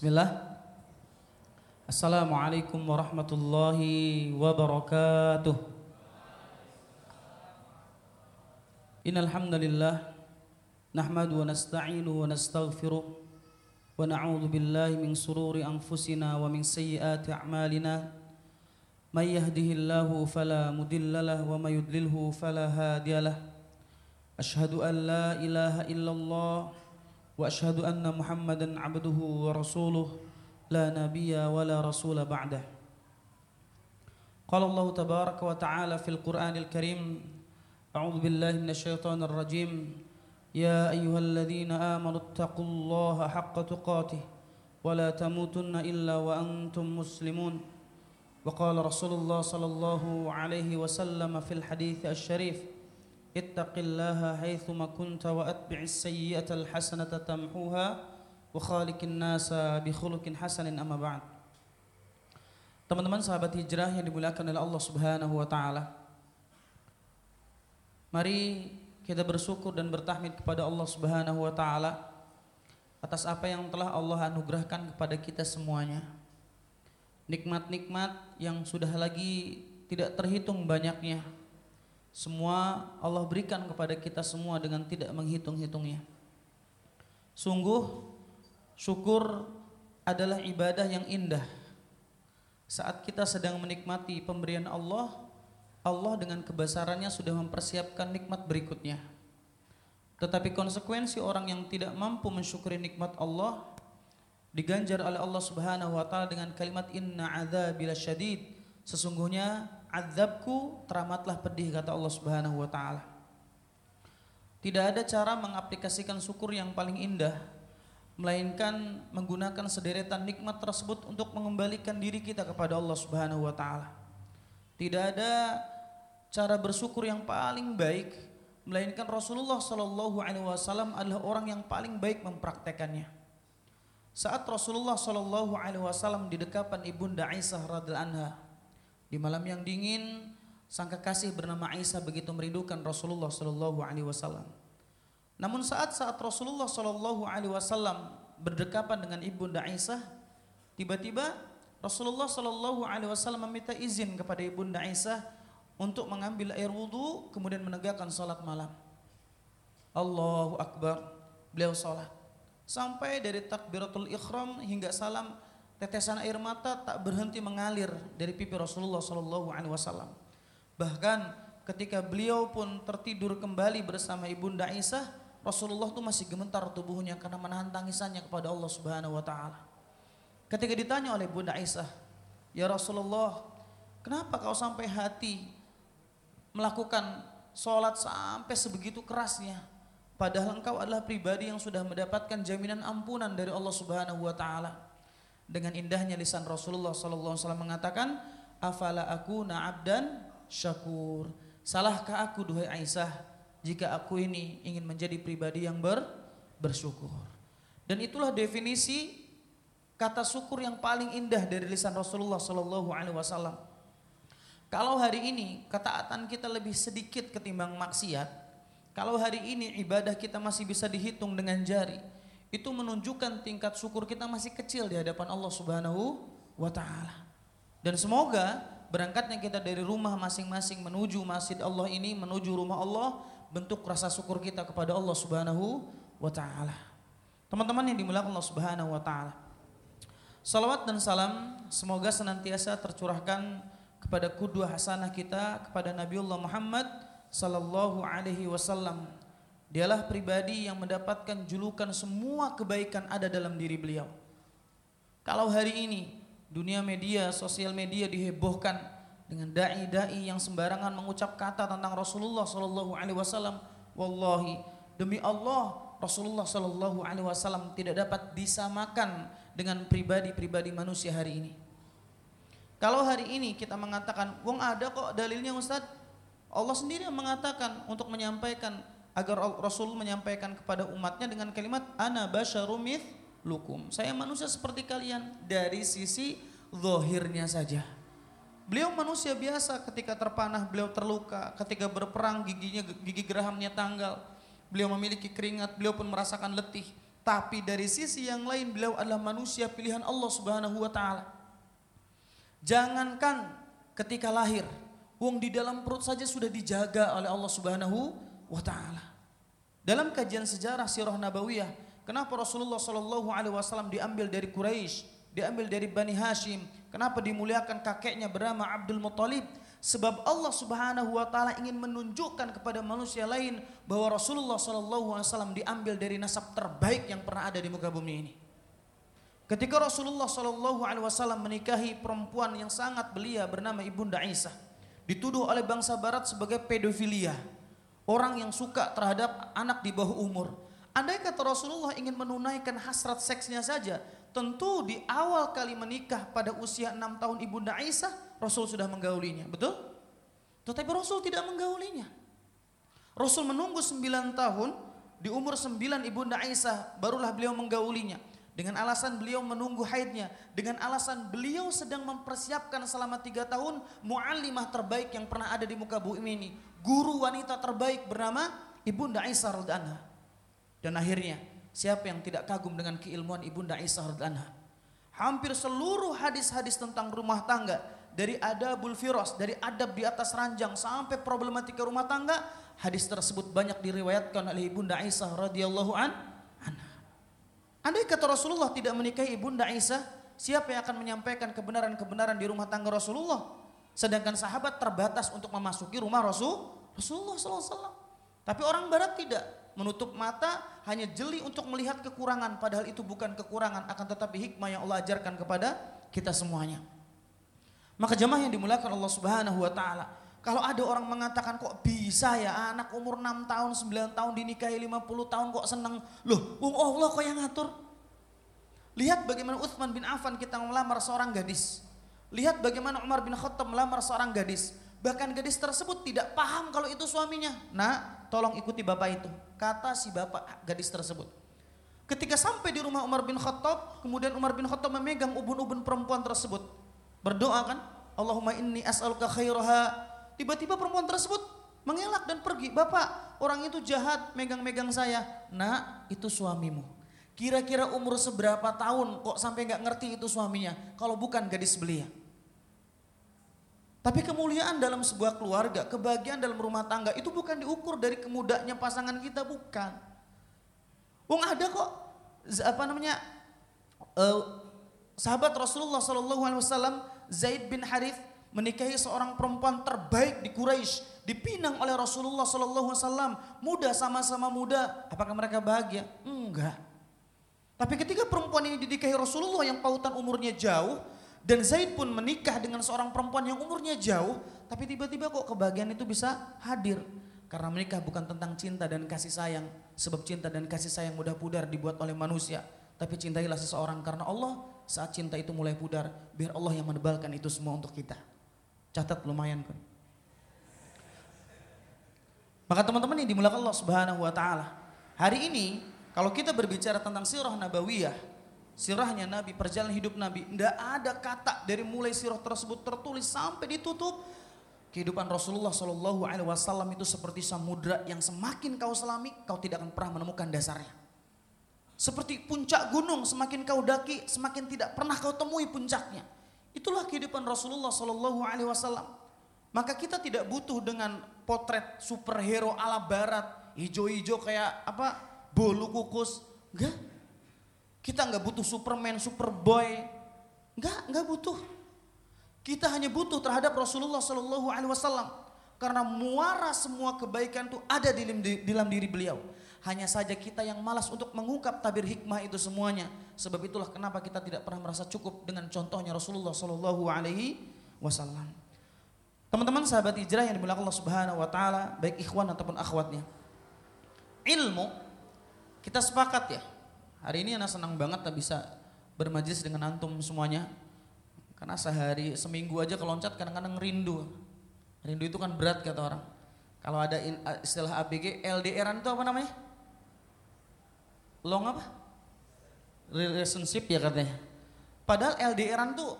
Bismillah. Assalamualaikum warahmatullahi wabarakatuh. Innal hamdalillah nahmadu wa nasta'inu wa nastaghfiruh wa na'udzu billahi min sururi anfusina wa min sayyiati a'malina. May yahdihillahu fala mudilla lahu wa may yudlilhu fala hadiya lahu. Ashhadu an la ilaha illallah وأشهد أن محمدا عبده ورسوله لا نبي ولا رسول بعده. قال الله تبارك وتعالى في القرآن الكريم أعوذ بالله من الشيطان الرجيم. يا أيها الذين آمنوا اتقوا الله حق تقاته ولا تموتن إلا وأنتم مسلمون. وقال رسول الله صلى الله عليه وسلم في الحديث الشريف اتق الله حيثما كنت واتبع السيئه الحسنه تمحوها وخالق الناس بخلق حسن اما بعد Teman-teman sahabat hijrah yang dimuliakan oleh Allah Subhanahu wa taala. Mari kita bersyukur dan bertahmid kepada Allah Subhanahu wa taala atas apa yang telah Allah anugerahkan kepada kita semuanya. Nikmat-nikmat yang sudah lagi tidak terhitung banyaknya semua Allah berikan kepada kita semua dengan tidak menghitung-hitungnya. Sungguh syukur adalah ibadah yang indah. Saat kita sedang menikmati pemberian Allah, Allah dengan kebesarannya sudah mempersiapkan nikmat berikutnya. Tetapi konsekuensi orang yang tidak mampu mensyukuri nikmat Allah diganjar oleh Allah Subhanahu wa taala dengan kalimat inna adzabila syadid. Sesungguhnya azabku teramatlah pedih kata Allah Subhanahu wa taala. Tidak ada cara mengaplikasikan syukur yang paling indah melainkan menggunakan sederetan nikmat tersebut untuk mengembalikan diri kita kepada Allah Subhanahu wa taala. Tidak ada cara bersyukur yang paling baik melainkan Rasulullah Shallallahu alaihi wasallam adalah orang yang paling baik mempraktekannya. Saat Rasulullah Shallallahu alaihi wasallam di dekapan ibunda Aisyah radhiallahu anha di malam yang dingin, sang kekasih bernama Aisyah begitu merindukan Rasulullah Shallallahu Alaihi Wasallam. Namun saat-saat Rasulullah Shallallahu Alaihi Wasallam berdekapan dengan ibunda Aisyah, tiba-tiba Rasulullah Shallallahu Alaihi Wasallam meminta izin kepada ibunda Aisyah untuk mengambil air wudhu kemudian menegakkan salat malam. Allahu Akbar, beliau salat sampai dari takbiratul ikhram hingga salam tetesan air mata tak berhenti mengalir dari pipi Rasulullah Shallallahu Alaihi Wasallam. Bahkan ketika beliau pun tertidur kembali bersama ibunda Aisyah, Rasulullah itu masih gemetar tubuhnya karena menahan tangisannya kepada Allah Subhanahu Wa Taala. Ketika ditanya oleh ibunda Aisyah, ya Rasulullah, kenapa kau sampai hati melakukan sholat sampai sebegitu kerasnya? Padahal engkau adalah pribadi yang sudah mendapatkan jaminan ampunan dari Allah Subhanahu Wa Taala dengan indahnya lisan Rasulullah sallallahu alaihi wasallam mengatakan afala aku abdan syakur? Salahkah aku duhai Aisyah jika aku ini ingin menjadi pribadi yang ber, bersyukur? Dan itulah definisi kata syukur yang paling indah dari lisan Rasulullah sallallahu alaihi wasallam. Kalau hari ini ketaatan kita lebih sedikit ketimbang maksiat kalau hari ini ibadah kita masih bisa dihitung dengan jari itu menunjukkan tingkat syukur kita masih kecil di hadapan Allah Subhanahu wa taala. Dan semoga berangkatnya kita dari rumah masing-masing menuju masjid Allah ini, menuju rumah Allah, bentuk rasa syukur kita kepada Allah Subhanahu wa taala. Teman-teman yang dimuliakan Allah Subhanahu wa taala. Salawat dan salam semoga senantiasa tercurahkan kepada kudua hasanah kita kepada Nabiullah Muhammad sallallahu alaihi wasallam Dialah pribadi yang mendapatkan julukan semua kebaikan ada dalam diri beliau. Kalau hari ini dunia media, sosial media dihebohkan dengan dai-dai yang sembarangan mengucap kata tentang Rasulullah Shallallahu Alaihi Wasallam, wallahi demi Allah Rasulullah Shallallahu Alaihi Wasallam tidak dapat disamakan dengan pribadi-pribadi manusia hari ini. Kalau hari ini kita mengatakan, wong ada kok dalilnya Ustadz, Allah sendiri yang mengatakan untuk menyampaikan agar Rasul menyampaikan kepada umatnya dengan kalimat ana basyarumith lukum. Saya manusia seperti kalian dari sisi zahirnya saja. Beliau manusia biasa ketika terpanah beliau terluka, ketika berperang giginya gigi gerahamnya tanggal. Beliau memiliki keringat, beliau pun merasakan letih. Tapi dari sisi yang lain beliau adalah manusia pilihan Allah Subhanahu wa taala. Jangankan ketika lahir, wong di dalam perut saja sudah dijaga oleh Allah Subhanahu wa taala. Dalam kajian sejarah sirah nabawiyah, kenapa Rasulullah Shallallahu alaihi wasallam diambil dari Quraisy, diambil dari Bani Hashim, kenapa dimuliakan kakeknya bernama Abdul Muthalib? Sebab Allah Subhanahu wa taala ingin menunjukkan kepada manusia lain bahwa Rasulullah sallallahu alaihi wasallam diambil dari nasab terbaik yang pernah ada di muka bumi ini. Ketika Rasulullah sallallahu alaihi wasallam menikahi perempuan yang sangat belia bernama Ibunda Aisyah, dituduh oleh bangsa barat sebagai pedofilia. Orang yang suka terhadap anak di bawah umur. Andai kata Rasulullah ingin menunaikan hasrat seksnya saja, tentu di awal kali menikah pada usia enam tahun Ibunda Aisyah Rasul sudah menggaulinya, betul? Tetapi Rasul tidak menggaulinya. Rasul menunggu 9 tahun, di umur 9 Ibunda Aisyah barulah beliau menggaulinya. Dengan alasan beliau menunggu haidnya, dengan alasan beliau sedang mempersiapkan selama tiga tahun mu'allimah terbaik yang pernah ada di muka bumi ini. Guru wanita terbaik bernama Ibunda Aisyah radhiallahu Dan akhirnya, siapa yang tidak kagum dengan keilmuan Ibunda Aisyah radhiallahu Hampir seluruh hadis-hadis tentang rumah tangga dari adabul firas, dari adab di atas ranjang sampai problematika rumah tangga, hadis tersebut banyak diriwayatkan oleh Ibunda Aisyah radhiyallahu an. Andai kata Rasulullah tidak menikahi Ibunda Aisyah, siapa yang akan menyampaikan kebenaran-kebenaran di rumah tangga Rasulullah? Sedangkan sahabat terbatas untuk memasuki rumah Rasul Rasulullah SAW. Tapi orang Barat tidak menutup mata hanya jeli untuk melihat kekurangan padahal itu bukan kekurangan akan tetapi hikmah yang Allah ajarkan kepada kita semuanya. Maka jemaah yang dimuliakan Allah Subhanahu wa taala, kalau ada orang mengatakan kok bisa ya anak umur 6 tahun, 9 tahun dinikahi 50 tahun kok senang. Loh, wong Allah kok yang ngatur? Lihat bagaimana Uthman bin Affan kita melamar seorang gadis. Lihat bagaimana Umar bin Khattab melamar seorang gadis. Bahkan gadis tersebut tidak paham kalau itu suaminya. Nah, tolong ikuti bapak itu. Kata si bapak gadis tersebut. Ketika sampai di rumah Umar bin Khattab, kemudian Umar bin Khattab memegang ubun-ubun perempuan tersebut. Berdoa kan? Allahumma inni as'aluka khairaha. Tiba-tiba perempuan tersebut mengelak dan pergi. Bapak, orang itu jahat megang-megang saya. Nak, itu suamimu. Kira-kira umur seberapa tahun kok sampai nggak ngerti itu suaminya? Kalau bukan gadis belia. Tapi kemuliaan dalam sebuah keluarga, kebahagiaan dalam rumah tangga itu bukan diukur dari kemudanya pasangan kita, bukan. Wong ada kok apa namanya uh, sahabat Rasulullah Shallallahu Alaihi Wasallam Zaid bin Harith menikahi seorang perempuan terbaik di Quraisy, dipinang oleh Rasulullah Shallallahu Alaihi Wasallam, muda sama-sama muda. Apakah mereka bahagia? Enggak. Tapi ketika perempuan ini dinikahi Rasulullah yang pautan umurnya jauh, dan Zaid pun menikah dengan seorang perempuan yang umurnya jauh, tapi tiba-tiba kok kebahagiaan itu bisa hadir. Karena menikah bukan tentang cinta dan kasih sayang, sebab cinta dan kasih sayang mudah pudar dibuat oleh manusia. Tapi cintailah seseorang karena Allah saat cinta itu mulai pudar, biar Allah yang menebalkan itu semua untuk kita. Catat lumayan kan. Maka teman-teman yang dimulakan Allah Subhanahu wa taala. Hari ini kalau kita berbicara tentang sirah nabawiyah, sirahnya Nabi, perjalanan hidup Nabi, tidak ada kata dari mulai sirah tersebut tertulis sampai ditutup kehidupan Rasulullah Shallallahu Alaihi Wasallam itu seperti samudra yang semakin kau selami, kau tidak akan pernah menemukan dasarnya. Seperti puncak gunung, semakin kau daki, semakin tidak pernah kau temui puncaknya. Itulah kehidupan Rasulullah Shallallahu Alaihi Wasallam. Maka kita tidak butuh dengan potret superhero ala barat, hijau-hijau kayak apa, bolu kukus, enggak. Kita enggak butuh Superman, Superboy, enggak, enggak butuh. Kita hanya butuh terhadap Rasulullah Shallallahu Alaihi Wasallam karena muara semua kebaikan itu ada di dalam diri beliau. Hanya saja kita yang malas untuk mengungkap tabir hikmah itu semuanya. Sebab itulah kenapa kita tidak pernah merasa cukup dengan contohnya Rasulullah Shallallahu Alaihi Wasallam. Teman-teman sahabat hijrah yang dimuliakan Allah Subhanahu Wa Taala, baik ikhwan ataupun akhwatnya. Ilmu kita sepakat ya. Hari ini anak senang banget tak bisa bermajlis dengan antum semuanya. Karena sehari seminggu aja keloncat kadang-kadang rindu. Rindu itu kan berat kata orang. Kalau ada istilah ABG, LDRan itu apa namanya? Long apa? Relationship ya katanya. Padahal LDRan tuh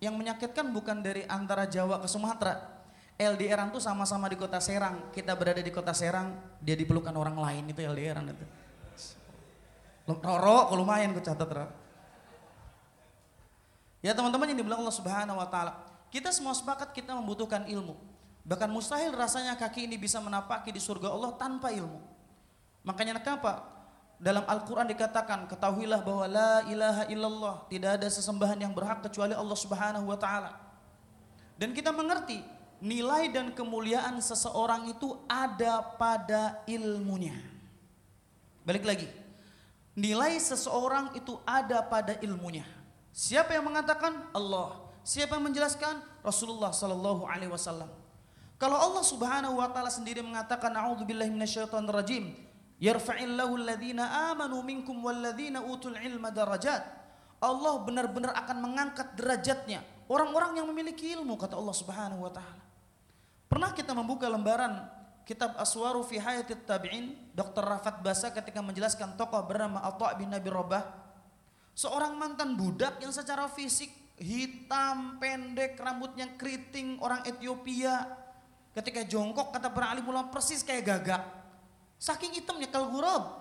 yang menyakitkan bukan dari antara Jawa ke Sumatera. LDRan tuh sama-sama di kota Serang. Kita berada di kota Serang, dia dipelukan orang lain itu LDRan itu. Roro, lumayan gue catat Ya teman-teman yang dibilang Allah Subhanahu wa taala, kita semua sepakat kita membutuhkan ilmu. Bahkan mustahil rasanya kaki ini bisa menapaki di surga Allah tanpa ilmu. Makanya kenapa? Dalam Al-Quran dikatakan, ketahuilah bahwa la ilaha illallah, tidak ada sesembahan yang berhak kecuali Allah Subhanahu wa taala. Dan kita mengerti nilai dan kemuliaan seseorang itu ada pada ilmunya. Balik lagi. Nilai seseorang itu ada pada ilmunya. Siapa yang mengatakan? Allah. Siapa yang menjelaskan? Rasulullah sallallahu alaihi wasallam. Kalau Allah Subhanahu wa taala sendiri mengatakan a'udzubillahi rajim, yarfa'illahu alladhina amanu minkum walladzina utul ilma darajat. Allah benar-benar akan mengangkat derajatnya orang-orang yang memiliki ilmu kata Allah Subhanahu wa taala. Pernah kita membuka lembaran kitab Aswaru fi Hayatit Tabi'in, Dr. Rafat Basa ketika menjelaskan tokoh bernama Atha bin Nabi Robah Seorang mantan budak yang secara fisik hitam, pendek, rambutnya keriting, orang Ethiopia. Ketika jongkok kata para alim ulama persis kayak gagak. Saking hitamnya kalgurab.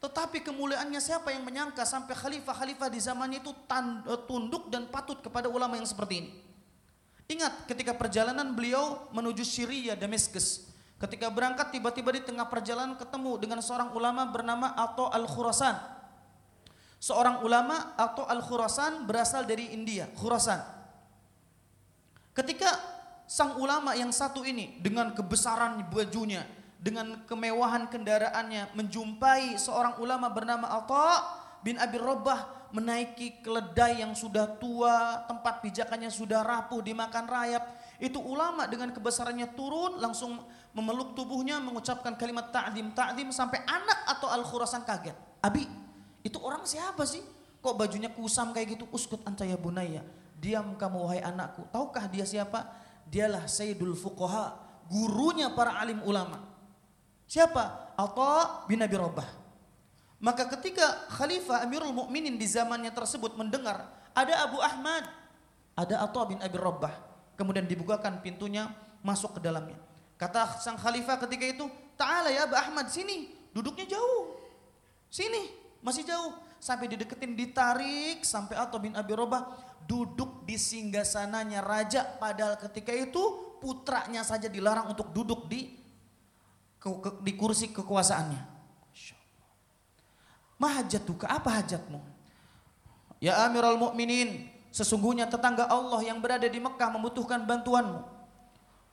Tetapi kemuliaannya siapa yang menyangka sampai khalifah-khalifah di zamannya itu eh, tunduk dan patut kepada ulama yang seperti ini. Ingat ketika perjalanan beliau menuju Syria, Damaskus. Ketika berangkat tiba-tiba di tengah perjalanan ketemu dengan seorang ulama bernama Ato Al-Khurasan seorang ulama atau Al-Khurasan berasal dari India, Khurasan. Ketika sang ulama yang satu ini dengan kebesaran bajunya, dengan kemewahan kendaraannya menjumpai seorang ulama bernama Atha bin Abi Robah menaiki keledai yang sudah tua, tempat pijakannya sudah rapuh dimakan rayap. Itu ulama dengan kebesarannya turun langsung memeluk tubuhnya mengucapkan kalimat ta'dim ta'dim sampai anak atau Al-Khurasan kaget. Abi, itu orang siapa sih? Kok bajunya kusam kayak gitu? Uskut antaya bunaya. Diam kamu wahai anakku. Tahukah dia siapa? Dialah Sayyidul Fuqaha, gurunya para alim ulama. Siapa? Atha bin Abi Rabah. Maka ketika Khalifah Amirul Mukminin di zamannya tersebut mendengar ada Abu Ahmad, ada Atha bin Abi Rabah. Kemudian dibukakan pintunya masuk ke dalamnya. Kata sang khalifah ketika itu, "Ta'ala ya Abu Ahmad, sini. Duduknya jauh. Sini." Masih jauh. Sampai dideketin ditarik sampai Atha bin Abi Robah duduk di singgasananya raja padahal ketika itu putranya saja dilarang untuk duduk di di kursi kekuasaannya. Mahajatuka apa hajatmu? Ya Amirul Mukminin, sesungguhnya tetangga Allah yang berada di Mekah membutuhkan bantuanmu.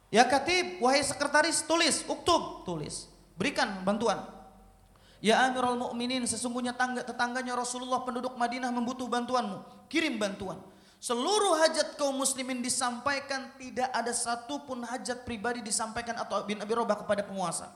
Ya Katib, wahai sekretaris, tulis, uktub, tulis. Berikan bantuan. Ya Amirul Mukminin, sesungguhnya tangga, tetangganya Rasulullah penduduk Madinah membutuh bantuanmu. Kirim bantuan. Seluruh hajat kaum muslimin disampaikan, tidak ada satupun hajat pribadi disampaikan atau bin Abi Robah kepada penguasa.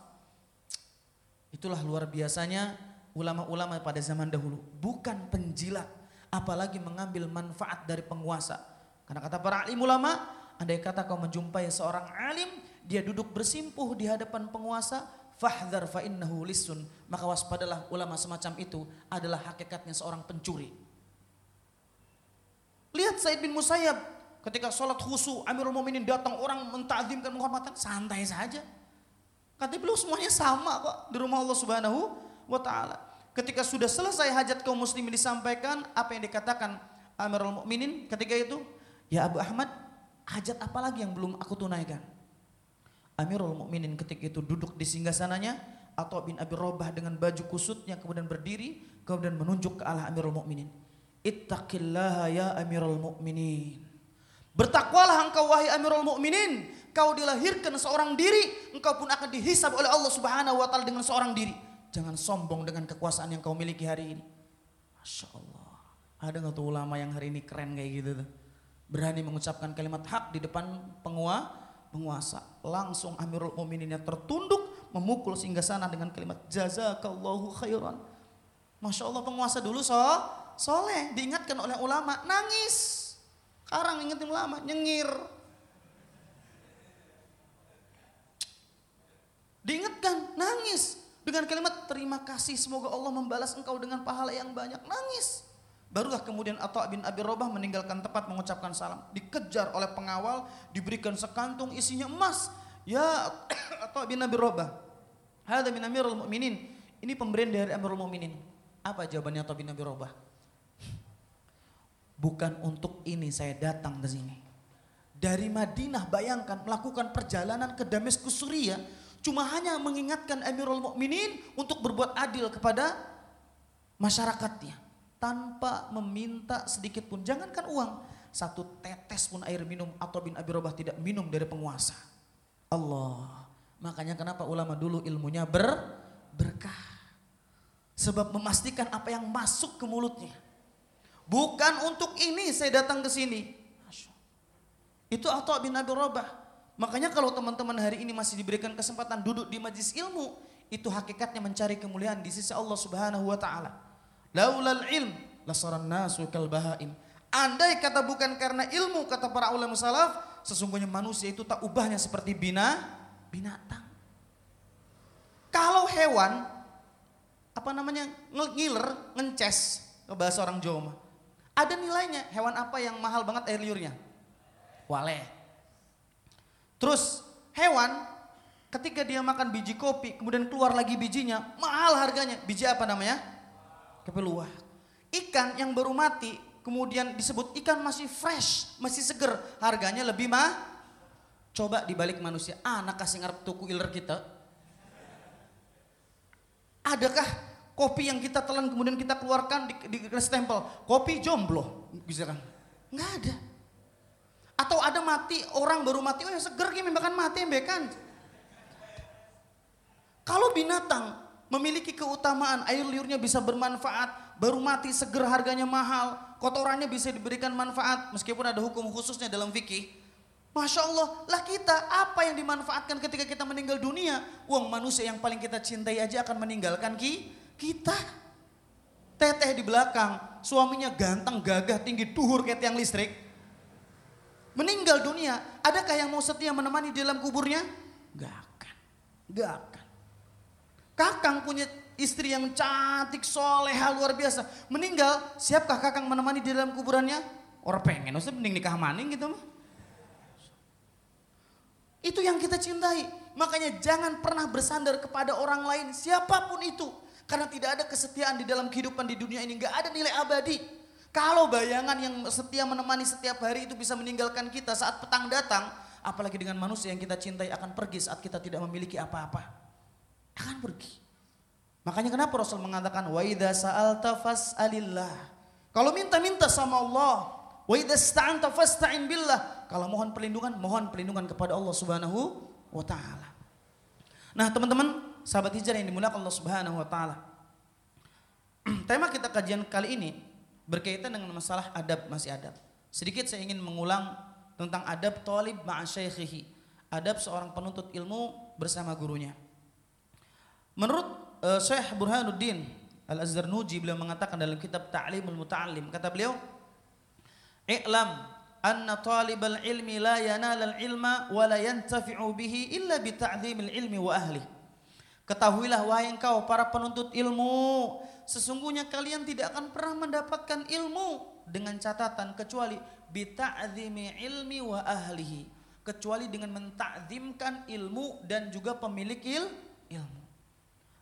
Itulah luar biasanya ulama-ulama pada zaman dahulu. Bukan penjilat, apalagi mengambil manfaat dari penguasa. Karena kata para alim ulama, andai kata kau menjumpai seorang alim, dia duduk bersimpuh di hadapan penguasa, fahdhar fa innahu lisun maka waspadalah ulama semacam itu adalah hakikatnya seorang pencuri lihat Said bin Musayyab ketika sholat khusu Amirul Mukminin datang orang mentazimkan menghormatkan santai saja. Kata beliau semuanya sama kok di rumah Allah Subhanahu wa taala. Ketika sudah selesai hajat kaum muslimin disampaikan apa yang dikatakan Amirul Mukminin ketika itu? Ya Abu Ahmad hajat apa lagi yang belum aku tunaikan? Amirul Mukminin ketika itu duduk di singgasananya atau bin Abi Robah dengan baju kusutnya kemudian berdiri kemudian menunjuk ke Allah Amirul Mukminin. Ittaqillaha ya Amirul Mukminin. Bertakwalah engkau wahai Amirul Mukminin, kau dilahirkan seorang diri, engkau pun akan dihisab oleh Allah Subhanahu wa taala dengan seorang diri. Jangan sombong dengan kekuasaan yang kau miliki hari ini. Masya Allah. Ada nggak tuh ulama yang hari ini keren kayak gitu tuh? Berani mengucapkan kalimat hak di depan penguasa penguasa. Langsung Amirul Mu'mininnya tertunduk memukul sehingga sana dengan kalimat jazakallahu khairan. Masya Allah penguasa dulu so, soleh diingatkan oleh ulama nangis. Sekarang ingetin ulama nyengir. Diingatkan nangis dengan kalimat terima kasih semoga Allah membalas engkau dengan pahala yang banyak nangis. Barulah kemudian Atta bin Abi Robah meninggalkan tempat mengucapkan salam. Dikejar oleh pengawal, diberikan sekantung isinya emas. Ya Atta bin Abi Robah. Hada min Amirul Mu'minin. Ini pemberian dari Amirul Mu'minin. Apa jawabannya Atau bin Abi Robah? Bukan untuk ini saya datang ke sini. Dari Madinah bayangkan melakukan perjalanan ke Damaskus Suria cuma hanya mengingatkan Amirul Mukminin untuk berbuat adil kepada masyarakatnya tanpa meminta sedikit pun. Jangankan uang satu tetes pun air minum atau bin Abi Robah tidak minum dari penguasa. Allah. Makanya kenapa ulama dulu ilmunya ber berkah? Sebab memastikan apa yang masuk ke mulutnya bukan untuk ini saya datang ke sini itu atau bin Abi Robah Makanya kalau teman-teman hari ini masih diberikan kesempatan duduk di majlis ilmu, itu hakikatnya mencari kemuliaan di sisi Allah Subhanahu wa taala. Laulal ilm lasaran nasu kal bahaim. Andai kata bukan karena ilmu kata para ulama salaf, sesungguhnya manusia itu tak ubahnya seperti bina binatang. Kalau hewan apa namanya ngiler, ngences bahasa orang Jawa Ada nilainya. Hewan apa yang mahal banget air liurnya? Wale. Terus hewan ketika dia makan biji kopi kemudian keluar lagi bijinya mahal harganya. Biji apa namanya? Kepeluah. Ikan yang baru mati kemudian disebut ikan masih fresh, masih seger. Harganya lebih mah. Coba dibalik manusia, anak kasih ngarep tuku iler kita. Adakah kopi yang kita telan kemudian kita keluarkan di, di stempel kopi jomblo bisa kan? Nggak ada. Atau ada mati, orang baru mati, oh ya seger gini makan mati bekan. Kalau binatang memiliki keutamaan, air liurnya bisa bermanfaat, baru mati seger harganya mahal, kotorannya bisa diberikan manfaat, meskipun ada hukum khususnya dalam fikih. Masya Allah, lah kita apa yang dimanfaatkan ketika kita meninggal dunia? Uang manusia yang paling kita cintai aja akan meninggalkan ki, kita. Teteh di belakang, suaminya ganteng, gagah, tinggi, duhur kayak tiang listrik meninggal dunia, adakah yang mau setia menemani di dalam kuburnya? Gak akan, gak akan. Kakang punya istri yang cantik, soleha, luar biasa. Meninggal, siapkah kakang menemani di dalam kuburannya? Orang pengen, usah mending nikah maning gitu mah. Itu yang kita cintai. Makanya jangan pernah bersandar kepada orang lain, siapa pun itu. Karena tidak ada kesetiaan di dalam kehidupan di dunia ini, gak ada nilai abadi. Kalau bayangan yang setia menemani setiap hari itu bisa meninggalkan kita saat petang datang, apalagi dengan manusia yang kita cintai akan pergi saat kita tidak memiliki apa-apa. Akan pergi. Makanya kenapa Rasul mengatakan wa idza sa'alta fas'alillah. Kalau minta-minta sama Allah, wa idza sta'anta fasta'in billah. Kalau mohon perlindungan, mohon perlindungan kepada Allah Subhanahu wa taala. Nah, teman-teman, sahabat hijrah yang dimuliakan Allah Subhanahu wa taala. Tema kita kajian kali ini berkaitan dengan masalah adab masih adab. Sedikit saya ingin mengulang tentang adab talib ma'asyaikhihi. Adab seorang penuntut ilmu bersama gurunya. Menurut uh, Syekh Burhanuddin Al-Azzarnuji beliau mengatakan dalam kitab Ta'limul Muta'allim kata beliau I'lam anna talibal ilmi la yanal al-ilma wa la yantafi'u bihi illa bi ta'zimil ilmi wa ahli. Ketahuilah wahai engkau para penuntut ilmu sesungguhnya kalian tidak akan pernah mendapatkan ilmu dengan catatan kecuali bita'zimi ilmi wa ahlihi kecuali dengan mentakzimkan ilmu dan juga pemilik il, ilmu.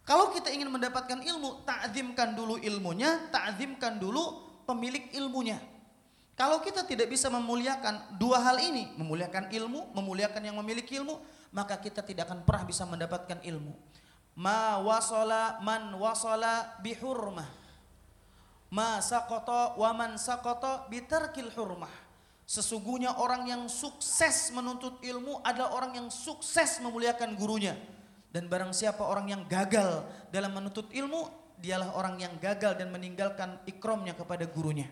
Kalau kita ingin mendapatkan ilmu, takzimkan dulu ilmunya, takzimkan dulu pemilik ilmunya. Kalau kita tidak bisa memuliakan dua hal ini, memuliakan ilmu, memuliakan yang memiliki ilmu, maka kita tidak akan pernah bisa mendapatkan ilmu ma wasala man wasala bihurmah ma saqata wa man saqata bitarkil hurmah sesungguhnya orang yang sukses menuntut ilmu adalah orang yang sukses memuliakan gurunya dan barang siapa orang yang gagal dalam menuntut ilmu dialah orang yang gagal dan meninggalkan ikromnya kepada gurunya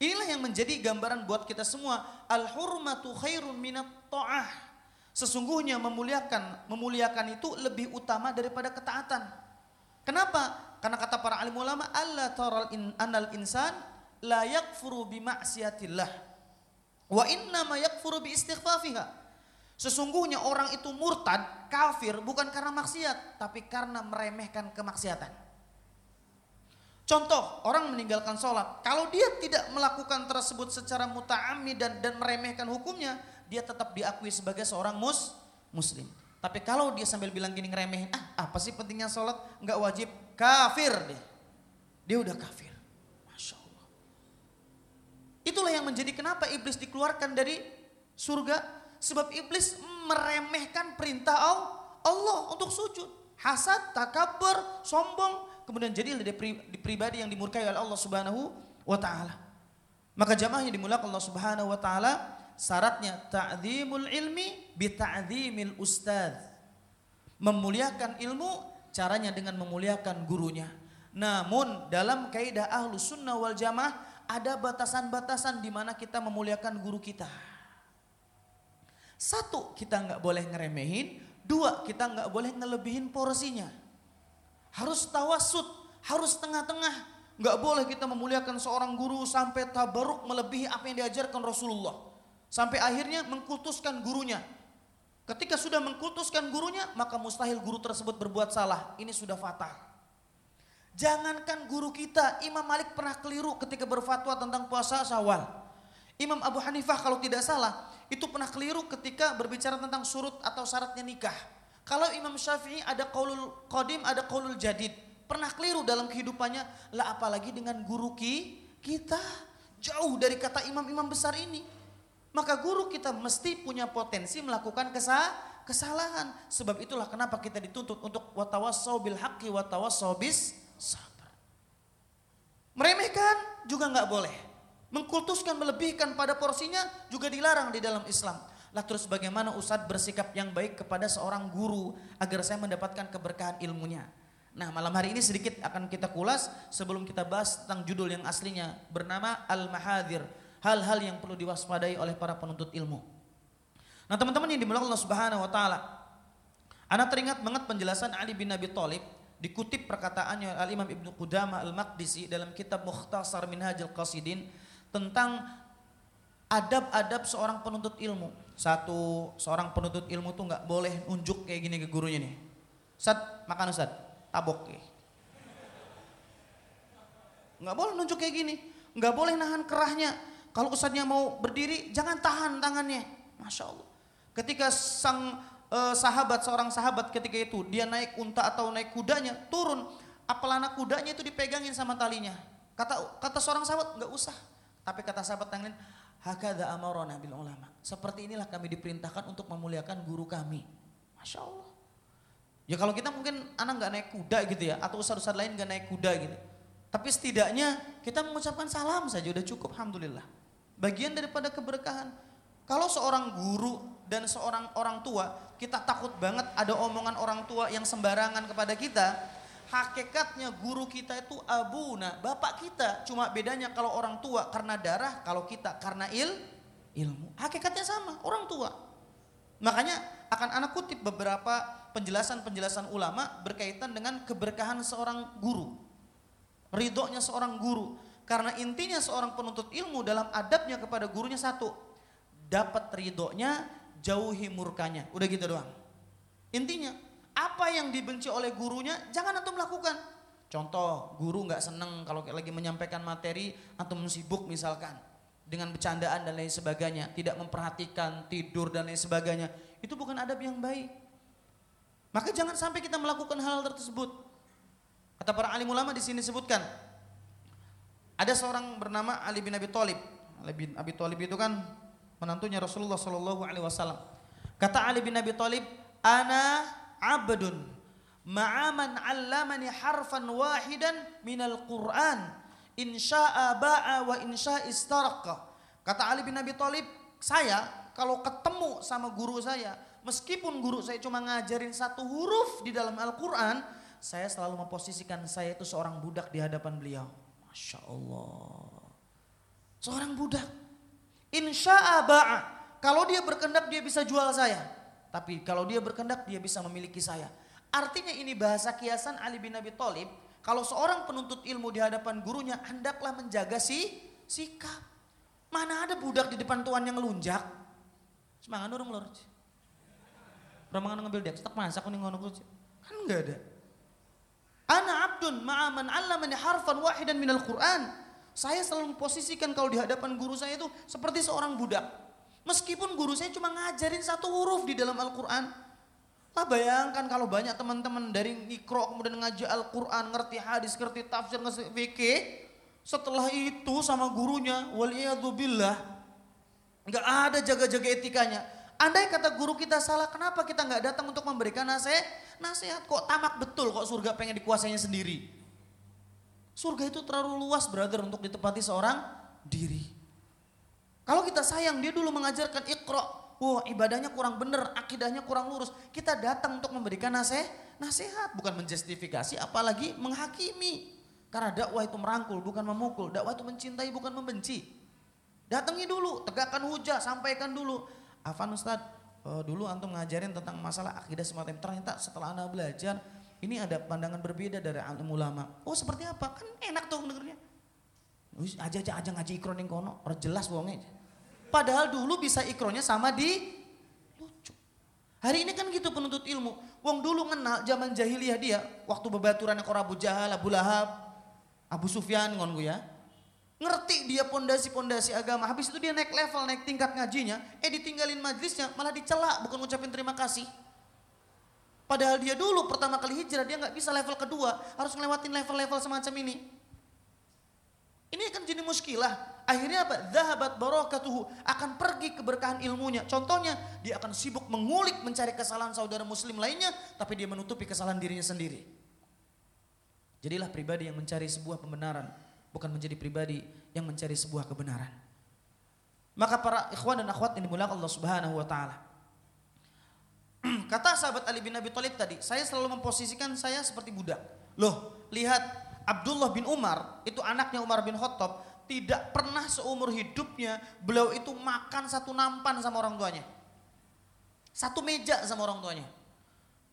Inilah yang menjadi gambaran buat kita semua. Al hurmatu khairun minat ta'ah. Sesungguhnya memuliakan memuliakan itu lebih utama daripada ketaatan. Kenapa? Karena kata para alim ulama Allah taral in, anal insan la yakfuru bi ma'siyatillah wa inna ma yakfuru istighfafiha. Sesungguhnya orang itu murtad, kafir bukan karena maksiat, tapi karena meremehkan kemaksiatan. Contoh, orang meninggalkan sholat. Kalau dia tidak melakukan tersebut secara muta'ammi dan, dan meremehkan hukumnya, dia tetap diakui sebagai seorang mus muslim. Tapi kalau dia sambil bilang gini ngeremehin, ah apa sih pentingnya sholat? Nggak wajib. kafir dia. Dia udah kafir. Masya Allah. Itulah yang menjadi kenapa iblis dikeluarkan dari surga. Sebab iblis meremehkan perintah Allah untuk sujud. Hasad, takabur, sombong. Kemudian jadi dari pribadi yang dimurkai oleh Allah subhanahu wa ta'ala. Maka jamaahnya dimulakan Allah subhanahu wa ta'ala. Syaratnya ta'zimul ilmi bi ta'zimil ustadz. Memuliakan ilmu caranya dengan memuliakan gurunya. Namun dalam kaidah ahlu sunnah wal jamaah ada batasan-batasan di mana kita memuliakan guru kita. Satu, kita nggak boleh ngeremehin. Dua, kita nggak boleh ngelebihin porsinya. Harus tawasud, harus tengah-tengah. Nggak boleh kita memuliakan seorang guru sampai tabaruk melebihi apa yang diajarkan Rasulullah. Sampai akhirnya mengkultuskan gurunya. Ketika sudah mengkultuskan gurunya, maka mustahil guru tersebut berbuat salah. Ini sudah fatal. Jangankan guru kita, Imam Malik pernah keliru ketika berfatwa tentang puasa Syawal. Imam Abu Hanifah kalau tidak salah, itu pernah keliru ketika berbicara tentang surut atau syaratnya nikah. Kalau Imam Syafi'i ada qaulul qadim, ada qaulul jadid. Pernah keliru dalam kehidupannya, lah apalagi dengan guru ki kita. Jauh dari kata imam-imam besar ini. Maka guru kita mesti punya potensi melakukan kesalahan. Sebab itulah kenapa kita dituntut untuk watawassau bil haqqi watawassau bis sabar. Meremehkan juga nggak boleh. Mengkultuskan, melebihkan pada porsinya juga dilarang di dalam Islam. Lah terus bagaimana Ustadz bersikap yang baik kepada seorang guru agar saya mendapatkan keberkahan ilmunya. Nah malam hari ini sedikit akan kita kulas sebelum kita bahas tentang judul yang aslinya bernama Al-Mahadir hal-hal yang perlu diwaspadai oleh para penuntut ilmu. Nah teman-teman yang dimulakan Allah Subhanahu Wa Taala, Anda teringat banget penjelasan Ali bin Abi Thalib dikutip perkataannya Al Imam Ibnu Qudamah Al Maqdisi dalam kitab Mukhtasar Minhajul Qasidin tentang adab-adab seorang penuntut ilmu. Satu, seorang penuntut ilmu tuh nggak boleh nunjuk kayak gini ke gurunya nih. Ustad, makan Ustad, tabok. Nggak boleh nunjuk kayak gini. Nggak boleh nahan kerahnya. Kalau ustadznya mau berdiri, jangan tahan tangannya. Masya Allah. Ketika sang eh, sahabat, seorang sahabat ketika itu, dia naik unta atau naik kudanya, turun. Apalana kudanya itu dipegangin sama talinya. Kata kata seorang sahabat, nggak usah. Tapi kata sahabat yang lain, hakada amarona bil ulama. Seperti inilah kami diperintahkan untuk memuliakan guru kami. Masya Allah. Ya kalau kita mungkin anak nggak naik kuda gitu ya, atau ustadz-ustadz lain nggak naik kuda gitu. Tapi setidaknya kita mengucapkan salam saja udah cukup, alhamdulillah bagian daripada keberkahan. Kalau seorang guru dan seorang orang tua, kita takut banget ada omongan orang tua yang sembarangan kepada kita. Hakikatnya guru kita itu abuna, bapak kita. Cuma bedanya kalau orang tua karena darah, kalau kita karena il, ilmu. Hakikatnya sama, orang tua. Makanya akan anak kutip beberapa penjelasan-penjelasan ulama berkaitan dengan keberkahan seorang guru. Ridhonya seorang guru karena intinya seorang penuntut ilmu dalam adabnya kepada gurunya satu. Dapat ridhonya, jauhi murkanya. Udah gitu doang. Intinya, apa yang dibenci oleh gurunya jangan antum lakukan. Contoh, guru nggak seneng kalau lagi menyampaikan materi antum sibuk misalkan dengan bercandaan dan lain sebagainya, tidak memperhatikan tidur dan lain sebagainya. Itu bukan adab yang baik. Maka jangan sampai kita melakukan hal, -hal tersebut. Kata para alim ulama di sini sebutkan, ada seorang bernama Ali bin Abi Thalib. Ali bin Abi Thalib itu kan menantunya Rasulullah Shallallahu Alaihi Wasallam. Kata Ali bin Abi Thalib, "Ana abdun ma'aman 'allamani harfan wahidan minal Qur'an. Insya'a ba'a wa insya istaraqa." Kata Ali bin Abi Thalib, saya kalau ketemu sama guru saya, meskipun guru saya cuma ngajarin satu huruf di dalam Al-Qur'an, saya selalu memposisikan saya itu seorang budak di hadapan beliau. Masya Allah. Seorang budak. Insya Allah. Kalau dia berkendak dia bisa jual saya. Tapi kalau dia berkendak dia bisa memiliki saya. Artinya ini bahasa kiasan Ali bin Abi Thalib. Kalau seorang penuntut ilmu di hadapan gurunya hendaklah menjaga si sikap. Mana ada budak di depan tuan yang lunjak. Semangat orang lor. Ramangan ngambil dia, tak masak nih ngono Kan enggak ada. Ana abdun ma'aman allamani harfan wahidan minal Qur'an. Saya selalu memposisikan kalau di hadapan guru saya itu seperti seorang budak. Meskipun guru saya cuma ngajarin satu huruf di dalam Al-Quran. Lah bayangkan kalau banyak teman-teman dari mikro kemudian ngaji Al-Quran, ngerti hadis, ngerti tafsir, ngerti fikih. Setelah itu sama gurunya, waliyadzubillah, nggak ada jaga-jaga etikanya. Andai kata guru kita salah, kenapa kita nggak datang untuk memberikan nasihat? Nasihat kok tamak betul kok surga pengen dikuasainya sendiri. Surga itu terlalu luas brother untuk ditepati seorang diri. Kalau kita sayang dia dulu mengajarkan ikro, wah ibadahnya kurang bener, akidahnya kurang lurus. Kita datang untuk memberikan nasihat, nasihat bukan menjustifikasi apalagi menghakimi. Karena dakwah itu merangkul bukan memukul, dakwah itu mencintai bukan membenci. Datangi dulu, tegakkan hujah, sampaikan dulu. Afan Ustadz, uh, dulu antum ngajarin tentang masalah akidah semacam ternyata setelah anda belajar ini ada pandangan berbeda dari ulama. Oh seperti apa? Kan enak tuh mendengarnya. Aja aja aja ngaji ikron yang kono, orang jelas bohongnya. Padahal dulu bisa ikronnya sama di lucu. Hari ini kan gitu penuntut ilmu. Wong dulu kenal zaman jahiliyah dia, waktu bebaturan yang Abu Jahal, Abu Lahab, Abu Sufyan ngon ya ngerti dia pondasi-pondasi agama. Habis itu dia naik level, naik tingkat ngajinya, eh ditinggalin majlisnya, malah dicela, bukan ngucapin terima kasih. Padahal dia dulu pertama kali hijrah dia nggak bisa level kedua, harus ngelewatin level-level semacam ini. Ini akan jadi muskilah. Akhirnya apa? Zahabat barakatuhu akan pergi keberkahan ilmunya. Contohnya dia akan sibuk mengulik mencari kesalahan saudara muslim lainnya, tapi dia menutupi kesalahan dirinya sendiri. Jadilah pribadi yang mencari sebuah pembenaran bukan menjadi pribadi yang mencari sebuah kebenaran. Maka para ikhwan dan akhwat yang dimuliakan Allah Subhanahu wa taala. Kata sahabat Ali bin Abi Thalib tadi, saya selalu memposisikan saya seperti budak. Loh, lihat Abdullah bin Umar, itu anaknya Umar bin Khattab, tidak pernah seumur hidupnya beliau itu makan satu nampan sama orang tuanya. Satu meja sama orang tuanya.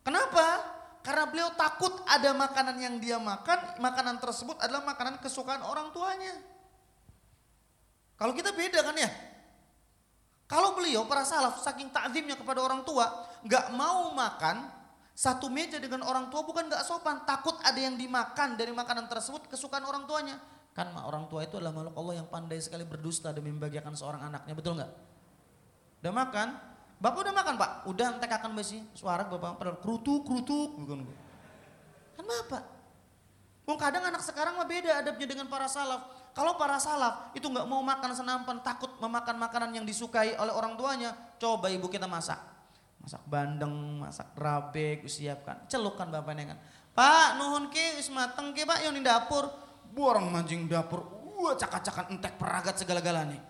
Kenapa? Karena beliau takut ada makanan yang dia makan, makanan tersebut adalah makanan kesukaan orang tuanya. Kalau kita beda kan ya. Kalau beliau para salaf saking takzimnya kepada orang tua, nggak mau makan satu meja dengan orang tua bukan nggak sopan, takut ada yang dimakan dari makanan tersebut kesukaan orang tuanya. Kan orang tua itu adalah makhluk Allah yang pandai sekali berdusta demi membagikan seorang anaknya, betul nggak? Udah makan, Bapak udah makan pak? Udah entek akan besi suara bapak padahal kerutuk kerutuk bukan Kan bapak. Wong kadang anak sekarang mah beda adabnya dengan para salaf. Kalau para salaf itu nggak mau makan senampan, takut memakan makanan yang disukai oleh orang tuanya, coba ibu kita masak. Masak bandeng, masak rabe, siapkan. Celukkan bapak nengan. Pak, nuhun ke, wis mateng ke pak, yang di dapur. Borong mancing dapur, wah cakak-cakan entek peragat segala-galanya.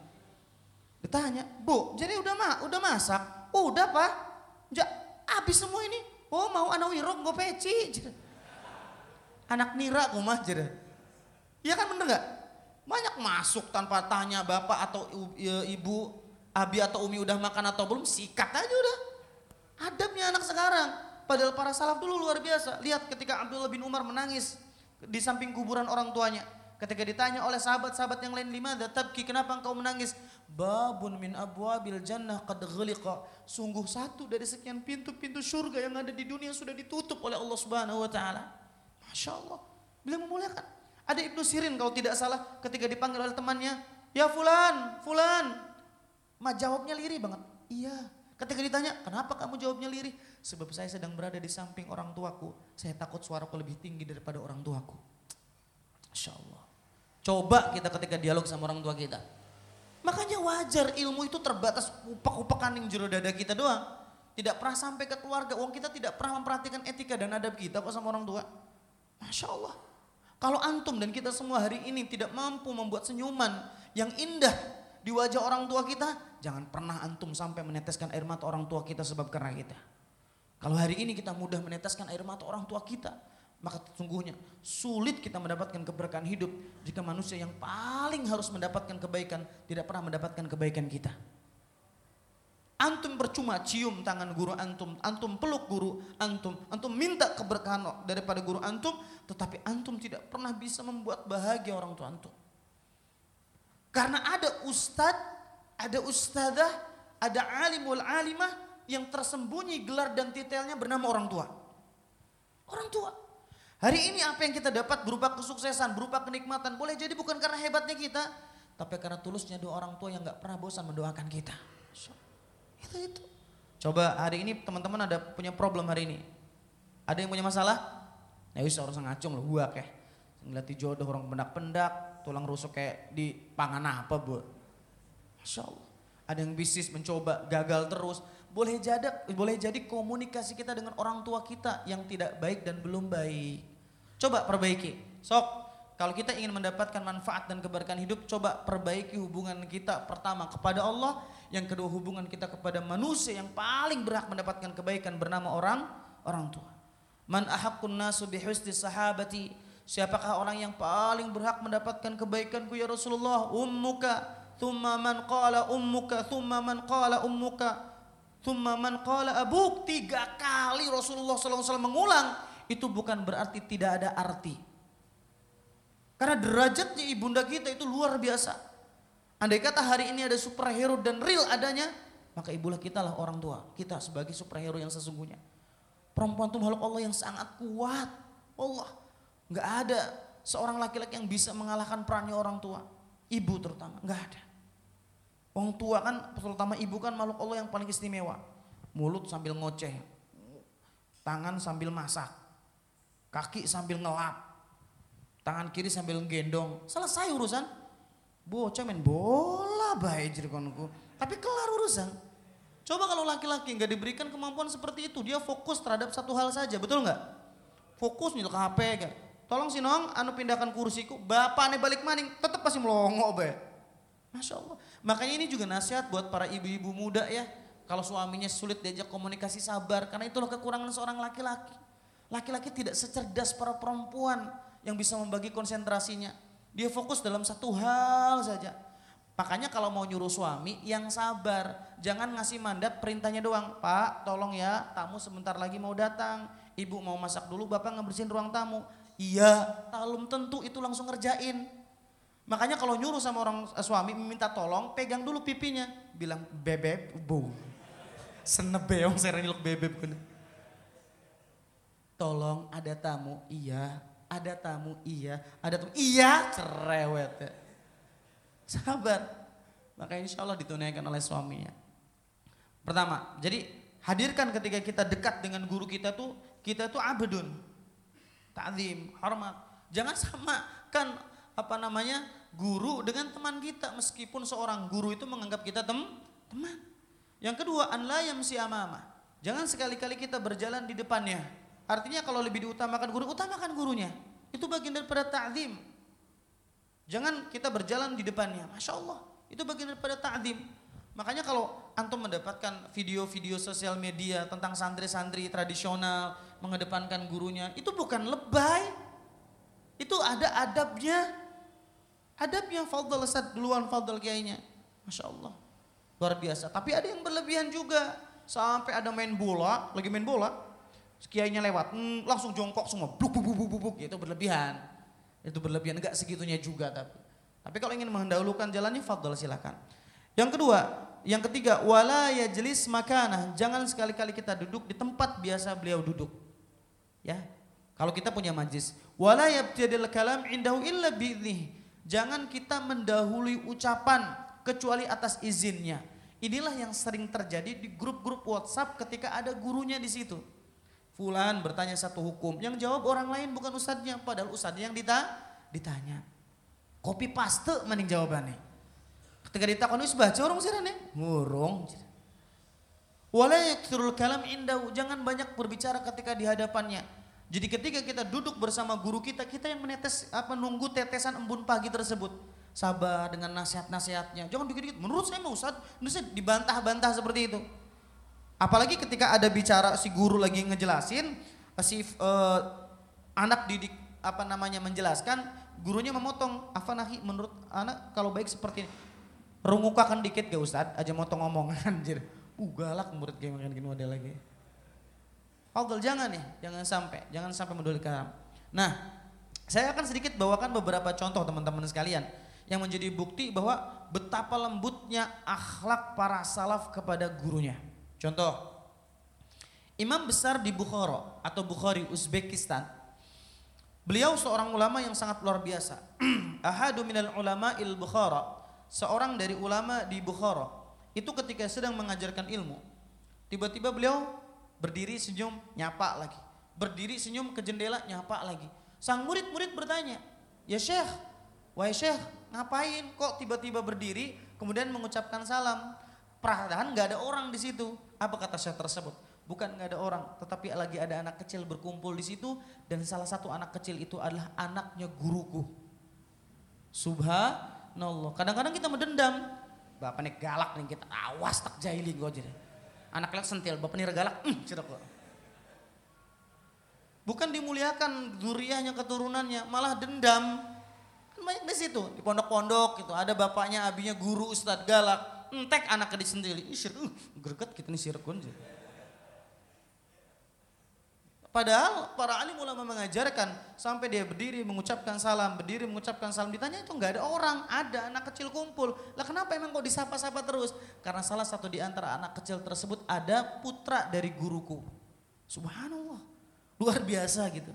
Ditanya, bu, jadi udah mah, udah masak? Udah pak, ja, habis semua ini. Oh mau anak wirok gue peci. Anak nira mah jadi. Iya kan bener gak? Banyak masuk tanpa tanya bapak atau ibu, abi atau umi udah makan atau belum, sikat aja udah. Adabnya anak sekarang. Padahal para salaf dulu luar biasa. Lihat ketika Abdullah bin Umar menangis di samping kuburan orang tuanya. Ketika ditanya oleh sahabat-sahabat yang lain lima, tabki kenapa engkau menangis? Babun min abwabil jannah qad ghaliqa. Sungguh satu dari sekian pintu-pintu surga yang ada di dunia sudah ditutup oleh Allah Subhanahu wa taala. Masya Allah. Beliau memuliakan. Ada Ibnu Sirin kalau tidak salah ketika dipanggil oleh temannya, "Ya fulan, fulan." Ma jawabnya lirih banget. Iya. Ketika ditanya, "Kenapa kamu jawabnya lirih?" Sebab saya sedang berada di samping orang tuaku. Saya takut suaraku lebih tinggi daripada orang tuaku. Masya Allah. Coba kita ketika dialog sama orang tua kita. Makanya wajar ilmu itu terbatas upak-upakan yang jero dada kita doang. Tidak pernah sampai ke keluarga. Uang kita tidak pernah memperhatikan etika dan adab kita kok sama orang tua. Masya Allah. Kalau antum dan kita semua hari ini tidak mampu membuat senyuman yang indah di wajah orang tua kita, jangan pernah antum sampai meneteskan air mata orang tua kita sebab karena kita. Kalau hari ini kita mudah meneteskan air mata orang tua kita, maka sesungguhnya sulit kita mendapatkan keberkahan hidup jika manusia yang paling harus mendapatkan kebaikan tidak pernah mendapatkan kebaikan kita. Antum percuma cium tangan guru antum, antum peluk guru antum, antum minta keberkahan daripada guru antum, tetapi antum tidak pernah bisa membuat bahagia orang tua antum. Karena ada ustadz, ada ustadzah, ada alimul alimah yang tersembunyi gelar dan titelnya bernama orang tua. Orang tua. Hari ini apa yang kita dapat berupa kesuksesan, berupa kenikmatan, boleh jadi bukan karena hebatnya kita, tapi karena tulusnya doa orang tua yang gak pernah bosan mendoakan kita. Itu itu. Coba hari ini teman-teman ada punya problem hari ini. Ada yang punya masalah? Ya bisa orang ngacung loh, gua kayak ngeliat jodoh orang pendak-pendak, tulang rusuk kayak di pangan apa bu? Masya Allah. Ada yang bisnis mencoba gagal terus. Boleh jadi, boleh jadi komunikasi kita dengan orang tua kita yang tidak baik dan belum baik. Coba perbaiki. Sok, kalau kita ingin mendapatkan manfaat dan keberkahan hidup, coba perbaiki hubungan kita pertama kepada Allah, yang kedua hubungan kita kepada manusia yang paling berhak mendapatkan kebaikan bernama orang orang tua. Man ahaqqun nasu bihusni sahabati? Siapakah orang yang paling berhak mendapatkan kebaikanku ya Rasulullah? Ummuka, thumma man qala ummuka, thumma man qala ummuka, thumma man qala abuk. Tiga kali Rasulullah SAW mengulang itu bukan berarti tidak ada arti. Karena derajatnya ibunda kita itu luar biasa. Andai kata hari ini ada superhero dan real adanya, maka ibulah kita lah orang tua. Kita sebagai superhero yang sesungguhnya. Perempuan itu makhluk Allah yang sangat kuat. Allah. Nggak ada seorang laki-laki yang bisa mengalahkan perannya orang tua. Ibu terutama, nggak ada. Orang tua kan, terutama ibu kan makhluk Allah yang paling istimewa. Mulut sambil ngoceh, tangan sambil masak, kaki sambil ngelap, tangan kiri sambil gendong. Selesai urusan. Bocah main bola baik jadi konku. Tapi kelar urusan. Coba kalau laki-laki nggak diberikan kemampuan seperti itu, dia fokus terhadap satu hal saja, betul nggak? Fokus ke HP kan. Tolong sih nong, anu pindahkan kursiku, bapak nih balik maning, tetap pasti melongo be. Masya Allah. Makanya ini juga nasihat buat para ibu-ibu muda ya. Kalau suaminya sulit diajak komunikasi sabar, karena itulah kekurangan seorang laki-laki. Laki-laki tidak secerdas para perempuan yang bisa membagi konsentrasinya. Dia fokus dalam satu hal saja. Makanya kalau mau nyuruh suami yang sabar, jangan ngasih mandat perintahnya doang. Pak, tolong ya, tamu sebentar lagi mau datang. Ibu mau masak dulu, bapak ngebersihin ruang tamu. Iya, belum tentu itu langsung ngerjain. Makanya kalau nyuruh sama orang eh, suami minta tolong, pegang dulu pipinya. Bilang bebek, bu. Senebeong serenil bebek. Tolong ada tamu, iya. Ada tamu, iya. Ada tamu, iya. Cerewet ya. Sabar. Maka insya Allah ditunaikan oleh suaminya. Pertama, jadi hadirkan ketika kita dekat dengan guru kita tuh, kita tuh abdun. Ta'zim, hormat. Jangan samakan apa namanya guru dengan teman kita meskipun seorang guru itu menganggap kita tem teman. Yang kedua, an la yamsi amama. Jangan sekali-kali kita berjalan di depannya. Artinya kalau lebih diutamakan guru, utamakan gurunya. Itu bagian daripada ta'zim. Jangan kita berjalan di depannya. Masya Allah. Itu bagian daripada ta'zim. Makanya kalau antum mendapatkan video-video sosial media tentang santri-santri tradisional mengedepankan gurunya, itu bukan lebay. Itu ada adabnya. Adabnya fadl sad duluan fadl kiainya. Masya Allah. Luar biasa. Tapi ada yang berlebihan juga. Sampai ada main bola, lagi main bola, kiainya lewat, hmm, langsung jongkok semua, buk buk buk buk buk, itu berlebihan. Itu berlebihan, enggak segitunya juga tapi. Tapi kalau ingin mendahulukan jalannya, fadl silakan. Yang kedua, yang ketiga, wala yajlis makanah. Jangan sekali-kali kita duduk di tempat biasa beliau duduk. Ya. Kalau kita punya majlis, wala yabtadil kalam indahu illa bi'nih. Jangan kita mendahului ucapan kecuali atas izinnya. Inilah yang sering terjadi di grup-grup WhatsApp ketika ada gurunya di situ. Fulan bertanya satu hukum, yang jawab orang lain bukan ustadznya, padahal ustadznya yang dita ditanya. Kopi paste mending jawabannya. Ketika ditakoni wis baca orang sirane, ngurung. Wala yakthurul kalam indahu, jangan banyak berbicara ketika di hadapannya. Jadi ketika kita duduk bersama guru kita, kita yang menetes apa nunggu tetesan embun pagi tersebut. Sabar dengan nasihat-nasihatnya. Jangan dikit-dikit. Menurut saya mau Ustaz, dibantah-bantah seperti itu. Apalagi ketika ada bicara si guru lagi ngejelasin, si uh, anak didik apa namanya menjelaskan, gurunya memotong. Apa nahi menurut anak kalau baik seperti ini. Rungukakan dikit gak Ustad, aja motong omongan anjir. Uh galak murid kayak makan gini ada lagi. Fadl jangan ya, jangan sampai, jangan sampai mendulikan. Nah, saya akan sedikit bawakan beberapa contoh teman-teman sekalian yang menjadi bukti bahwa betapa lembutnya akhlak para salaf kepada gurunya. Contoh, imam besar di Bukhara atau Bukhari Uzbekistan, beliau seorang ulama yang sangat luar biasa. Ahadu minal ulama il Bukhara, seorang dari ulama di Bukhara, itu ketika sedang mengajarkan ilmu, Tiba-tiba beliau berdiri senyum, nyapa lagi. Berdiri senyum ke jendela, nyapa lagi. Sang murid-murid bertanya, ya Syekh, wahai Syekh, ngapain kok tiba-tiba berdiri kemudian mengucapkan salam? Perasaan nggak ada orang di situ. Apa kata Syekh tersebut? Bukan nggak ada orang, tetapi lagi ada anak kecil berkumpul di situ dan salah satu anak kecil itu adalah anaknya guruku. Subhanallah. Kadang-kadang kita mendendam. Bapak nih galak nih kita awas tak jahilin gue jadi. Anak lek sentil, bapak nih galak, hmm, kok. Bukan dimuliakan duriahnya keturunannya, malah dendam. Kan banyak di situ, di pondok-pondok gitu. Ada bapaknya, abinya guru, ustadz galak. Entek anaknya disentili. Ih, uh, greget kita nih sirkun. Padahal para alim ulama mengajarkan sampai dia berdiri mengucapkan salam, berdiri mengucapkan salam ditanya itu nggak ada orang, ada anak kecil kumpul. Lah kenapa emang kok disapa-sapa terus? Karena salah satu di antara anak kecil tersebut ada putra dari guruku. Subhanallah. Luar biasa gitu.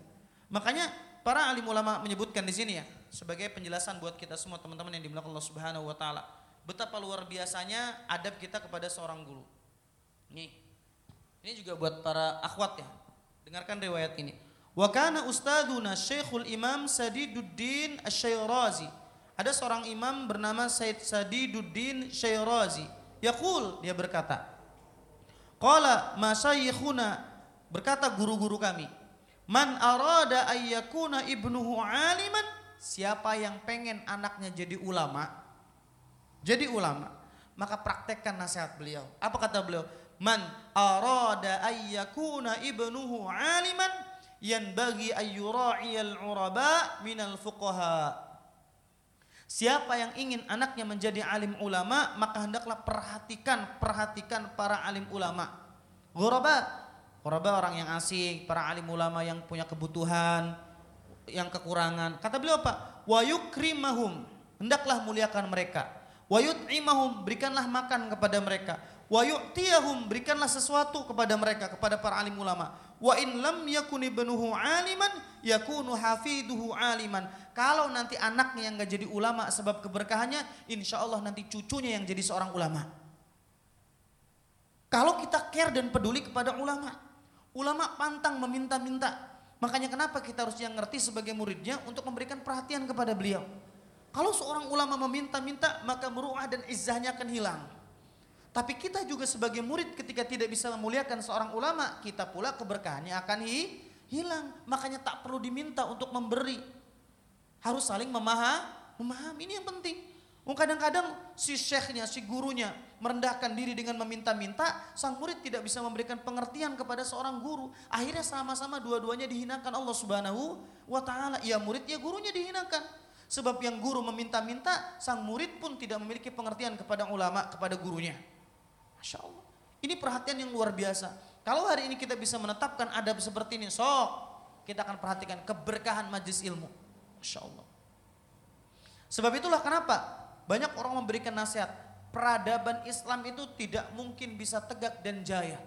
Makanya para alim ulama menyebutkan di sini ya sebagai penjelasan buat kita semua teman-teman yang dimiliki Allah Subhanahu wa taala. Betapa luar biasanya adab kita kepada seorang guru. Nih. Ini juga buat para akhwat ya, Dengarkan riwayat ini. Wa kana ustaduna Syekhul Imam Sadiduddin Asy-Syairazi. Ada seorang imam bernama Said Sadiduddin Syairazi. Yaqul dia berkata, Qala masyayikhuna berkata guru-guru kami, Man arada ayyakuna ibnuhu aliman, siapa yang pengen anaknya jadi ulama, jadi ulama, maka praktekkan nasihat beliau. Apa kata beliau? Man arada ayyakuna ibnuhu aliman yanbaghi ayyura'iyal uraba minal fuqaha Siapa yang ingin anaknya menjadi alim ulama, maka hendaklah perhatikan, perhatikan para alim ulama. Ghuraba, ghuraba orang yang asing, para alim ulama yang punya kebutuhan, yang kekurangan. Kata beliau apa? Wa yukrimahum, hendaklah muliakan mereka. Wa yut'imahum, berikanlah makan kepada mereka wa yu'tiyahum berikanlah sesuatu kepada mereka kepada para alim ulama. Wa in lam yakun ibnuhu aliman yakunu hafiduhu aliman. Kalau nanti anaknya yang gak jadi ulama sebab keberkahannya insya Allah nanti cucunya yang jadi seorang ulama. Kalau kita care dan peduli kepada ulama ulama pantang meminta-minta. Makanya kenapa kita harus yang ngerti sebagai muridnya untuk memberikan perhatian kepada beliau? Kalau seorang ulama meminta-minta maka meruah dan izzahnya akan hilang tapi kita juga sebagai murid ketika tidak bisa memuliakan seorang ulama, kita pula keberkahannya akan hi, hilang. Makanya tak perlu diminta untuk memberi. Harus saling memaham, memahami. Ini yang penting. Kadang-kadang si syekhnya, si gurunya merendahkan diri dengan meminta-minta, sang murid tidak bisa memberikan pengertian kepada seorang guru. Akhirnya sama-sama dua-duanya dihinakan Allah Subhanahu wa taala. Ya murid, ya gurunya dihinakan. Sebab yang guru meminta-minta, sang murid pun tidak memiliki pengertian kepada ulama, kepada gurunya. Masya Allah. Ini perhatian yang luar biasa. Kalau hari ini kita bisa menetapkan adab seperti ini, sok kita akan perhatikan keberkahan majlis ilmu. Masya Allah. Sebab itulah kenapa banyak orang memberikan nasihat. Peradaban Islam itu tidak mungkin bisa tegak dan jaya.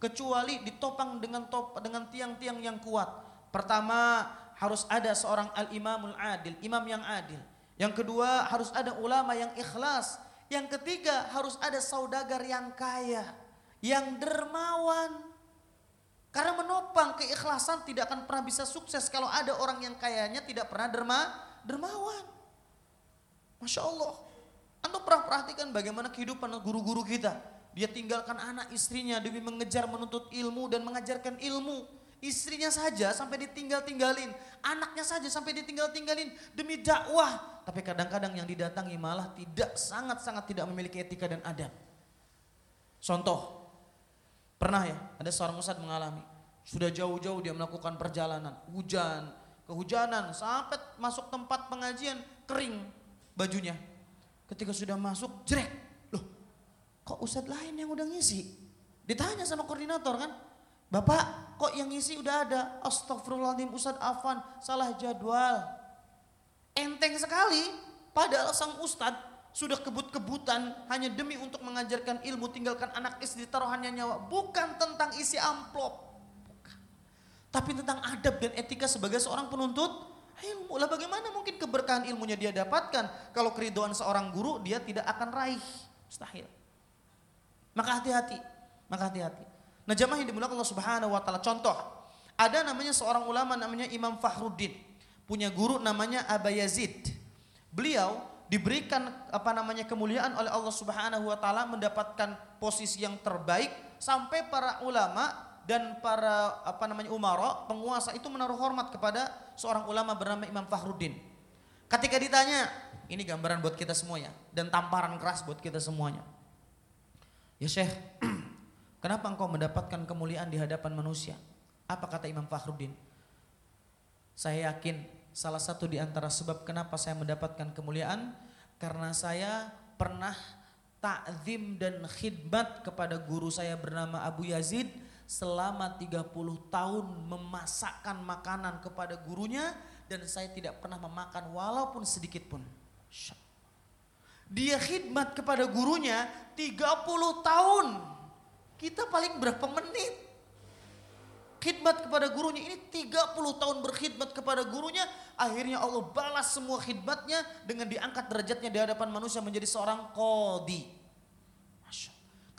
Kecuali ditopang dengan top, dengan tiang-tiang yang kuat. Pertama harus ada seorang al-imamul adil, imam yang adil. Yang kedua harus ada ulama yang ikhlas, yang ketiga harus ada saudagar yang kaya, yang dermawan. Karena menopang keikhlasan tidak akan pernah bisa sukses kalau ada orang yang kayanya tidak pernah derma, dermawan. Masya Allah. Anda pernah perhatikan bagaimana kehidupan guru-guru kita. Dia tinggalkan anak istrinya demi mengejar menuntut ilmu dan mengajarkan ilmu. Istrinya saja sampai ditinggal-tinggalin, anaknya saja sampai ditinggal-tinggalin demi dakwah. Tapi kadang-kadang yang didatangi malah tidak sangat-sangat tidak memiliki etika dan adab. Contoh, pernah ya ada seorang ustadz mengalami sudah jauh-jauh dia melakukan perjalanan, hujan, kehujanan sampai masuk tempat pengajian kering bajunya. Ketika sudah masuk, jrek, loh kok ustadz lain yang udah ngisi? Ditanya sama koordinator kan, Bapak, kok yang isi udah ada? Astagfirullahaladzim Ustaz Afan, salah jadwal. Enteng sekali, padahal sang Ustadz sudah kebut-kebutan hanya demi untuk mengajarkan ilmu tinggalkan anak istri taruhannya nyawa. Bukan tentang isi amplop. Tapi tentang adab dan etika sebagai seorang penuntut ilmu. Lah bagaimana mungkin keberkahan ilmunya dia dapatkan kalau keriduan seorang guru dia tidak akan raih. Mustahil. Maka hati-hati. Maka hati-hati. Nah jamaah yang dimulakan Allah subhanahu wa ta'ala. Contoh, ada namanya seorang ulama namanya Imam Fahruddin. Punya guru namanya Aba Yazid. Beliau diberikan apa namanya kemuliaan oleh Allah Subhanahu wa taala mendapatkan posisi yang terbaik sampai para ulama dan para apa namanya umara, penguasa itu menaruh hormat kepada seorang ulama bernama Imam Fahruddin. Ketika ditanya, ini gambaran buat kita semuanya dan tamparan keras buat kita semuanya. Ya Syekh, kenapa engkau mendapatkan kemuliaan di hadapan manusia? Apa kata Imam Fakhruddin? Saya yakin salah satu di antara sebab kenapa saya mendapatkan kemuliaan karena saya pernah takzim dan khidmat kepada guru saya bernama Abu Yazid selama 30 tahun memasakkan makanan kepada gurunya dan saya tidak pernah memakan walaupun sedikit pun. Dia khidmat kepada gurunya 30 tahun. Kita paling berapa menit? khidmat kepada gurunya. Ini 30 tahun berkhidmat kepada gurunya. Akhirnya Allah balas semua khidmatnya dengan diangkat derajatnya di hadapan manusia menjadi seorang kodi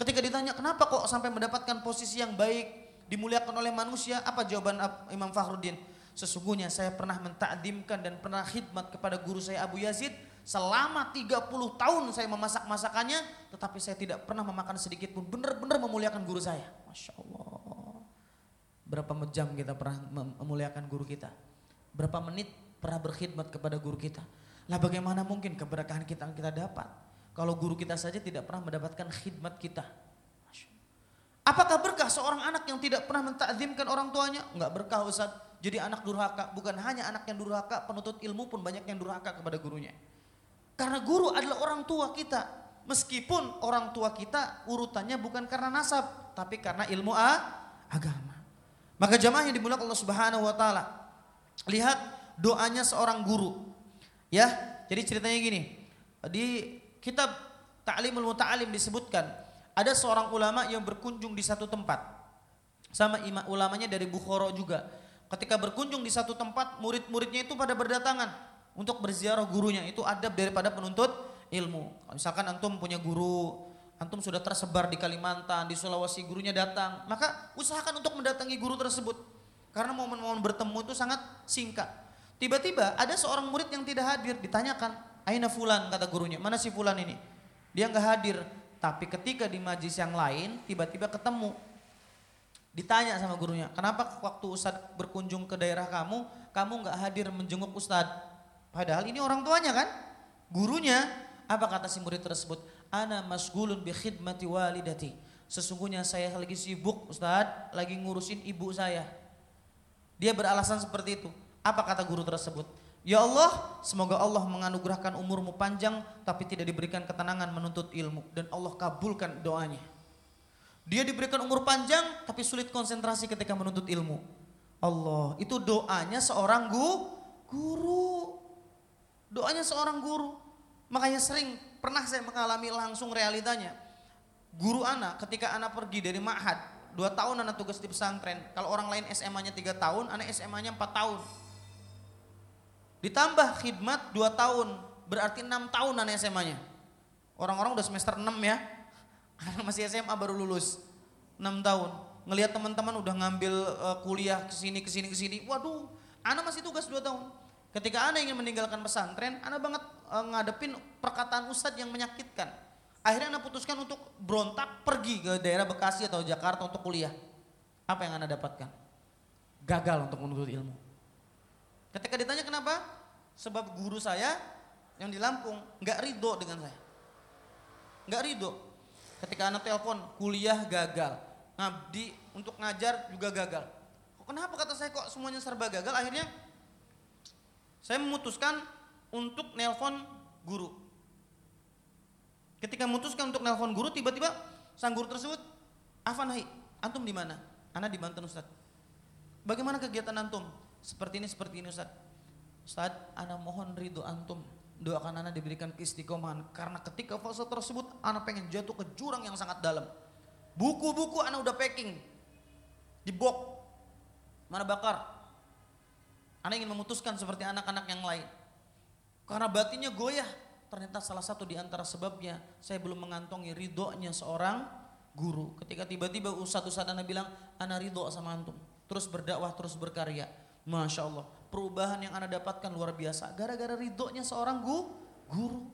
ketika ditanya kenapa kok sampai mendapatkan posisi yang baik dimuliakan oleh manusia? Apa jawaban Imam Fakhruddin? Sesungguhnya saya pernah mentakdimkan dan pernah khidmat kepada guru saya Abu Yazid selama 30 tahun saya memasak masakannya tetapi saya tidak pernah memakan sedikit pun benar-benar memuliakan guru saya Masya Allah Berapa jam kita pernah memuliakan guru kita? Berapa menit pernah berkhidmat kepada guru kita? Lah bagaimana mungkin keberkahan kita yang kita dapat? Kalau guru kita saja tidak pernah mendapatkan khidmat kita. Apakah berkah seorang anak yang tidak pernah mentakzimkan orang tuanya? Enggak berkah Ustaz. Jadi anak durhaka, bukan hanya anak yang durhaka, penuntut ilmu pun banyak yang durhaka kepada gurunya. Karena guru adalah orang tua kita. Meskipun orang tua kita urutannya bukan karena nasab, tapi karena ilmu a, agama. Maka jamaah yang dimulakan Allah Subhanahu wa taala. Lihat doanya seorang guru. Ya, jadi ceritanya gini. Di kitab Ta'limul Muta'alim disebutkan ada seorang ulama yang berkunjung di satu tempat. Sama imam ulamanya dari Bukhara juga. Ketika berkunjung di satu tempat, murid-muridnya itu pada berdatangan untuk berziarah gurunya. Itu adab daripada penuntut ilmu. Misalkan antum punya guru Antum sudah tersebar di Kalimantan, di Sulawesi, gurunya datang. Maka usahakan untuk mendatangi guru tersebut. Karena momen-momen bertemu itu sangat singkat. Tiba-tiba ada seorang murid yang tidak hadir, ditanyakan, Aina fulan kata gurunya, mana si fulan ini? Dia nggak hadir, tapi ketika di majlis yang lain tiba-tiba ketemu. Ditanya sama gurunya, kenapa waktu Ustadz berkunjung ke daerah kamu, kamu nggak hadir menjenguk Ustadz? Padahal ini orang tuanya kan? Gurunya, apa kata si murid tersebut? ana masgulun bi khidmati walidati. Sesungguhnya saya lagi sibuk Ustaz, lagi ngurusin ibu saya. Dia beralasan seperti itu. Apa kata guru tersebut? Ya Allah, semoga Allah menganugerahkan umurmu panjang tapi tidak diberikan ketenangan menuntut ilmu dan Allah kabulkan doanya. Dia diberikan umur panjang tapi sulit konsentrasi ketika menuntut ilmu. Allah, itu doanya seorang gu, guru. Doanya seorang guru. Makanya sering pernah saya mengalami langsung realitanya. Guru anak ketika anak pergi dari ma'had, dua tahun anak tugas di pesantren. Kalau orang lain SMA-nya tiga tahun, anak SMA-nya empat tahun. Ditambah khidmat dua tahun, berarti enam tahun anak SMA-nya. Orang-orang udah semester enam ya, anak masih SMA baru lulus, enam tahun. Ngelihat teman-teman udah ngambil uh, kuliah ke sini ke sini ke sini, waduh, anak masih tugas dua tahun. Ketika Anda ingin meninggalkan pesantren, Anda banget e, ngadepin perkataan ustadz yang menyakitkan. Akhirnya Anda putuskan untuk berontak pergi ke daerah Bekasi atau Jakarta untuk kuliah. Apa yang Anda dapatkan? Gagal untuk menuntut ilmu. Ketika ditanya kenapa? Sebab guru saya yang di Lampung nggak ridho dengan saya. Nggak ridho. Ketika Anda telepon kuliah gagal. Ngabdi untuk ngajar juga gagal. Kenapa kata saya kok semuanya serba gagal? Akhirnya saya memutuskan untuk nelpon guru. Ketika memutuskan untuk nelpon guru, tiba-tiba sang guru tersebut, Afan hai, antum di mana? Ana di Banten Ustaz. Bagaimana kegiatan antum? Seperti ini, seperti ini Ustaz. Ustaz, ana mohon ridho antum. Doakan ana diberikan keistiqomahan. Karena ketika fase tersebut, ana pengen jatuh ke jurang yang sangat dalam. Buku-buku ana udah packing. Di box. Mana bakar? Anda ingin memutuskan seperti anak-anak yang lain. Karena batinnya goyah. Ternyata salah satu di antara sebabnya saya belum mengantongi ridhonya seorang guru. Ketika tiba-tiba ustadz-ustadz anak bilang, anak ridho sama antum. Terus berdakwah, terus berkarya. Masya Allah, perubahan yang anak dapatkan luar biasa. Gara-gara ridhonya seorang gu, guru.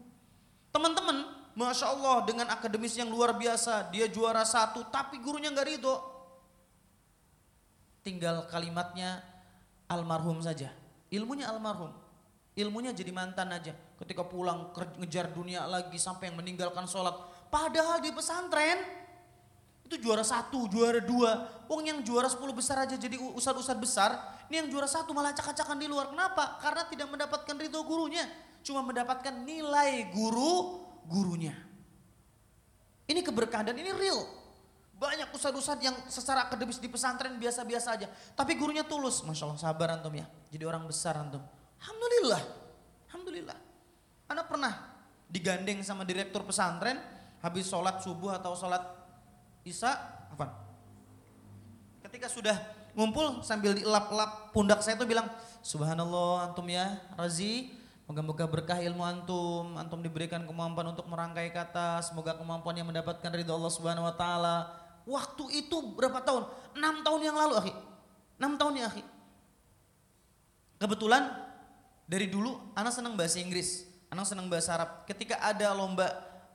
Teman-teman, Masya Allah dengan akademis yang luar biasa. Dia juara satu, tapi gurunya nggak ridho. Tinggal kalimatnya almarhum saja. Ilmunya almarhum. Ilmunya jadi mantan aja. Ketika pulang ngejar dunia lagi sampai yang meninggalkan sholat. Padahal di pesantren itu juara satu, juara dua. Wong yang juara sepuluh besar aja jadi ustad-ustad besar. Ini yang juara satu malah cak-cakan di luar. Kenapa? Karena tidak mendapatkan ridho gurunya. Cuma mendapatkan nilai guru gurunya. Ini keberkahan dan ini real. Banyak ustad-ustad yang secara akademis di pesantren biasa-biasa aja. Tapi gurunya tulus. Masya Allah sabar antum ya. Jadi orang besar antum. Alhamdulillah. Alhamdulillah. Anak pernah digandeng sama direktur pesantren. Habis sholat subuh atau sholat Isa, apa? Ketika sudah ngumpul sambil dilap-lap pundak saya itu bilang, Subhanallah antum ya, Razi, Moga-moga berkah ilmu antum, antum diberikan kemampuan untuk merangkai kata, semoga kemampuannya mendapatkan ridho Allah Subhanahu wa taala. Waktu itu berapa tahun? Enam tahun yang lalu, akhi. Enam tahun ya, akhi. Kebetulan dari dulu anak senang bahasa Inggris, anak senang bahasa Arab. Ketika ada lomba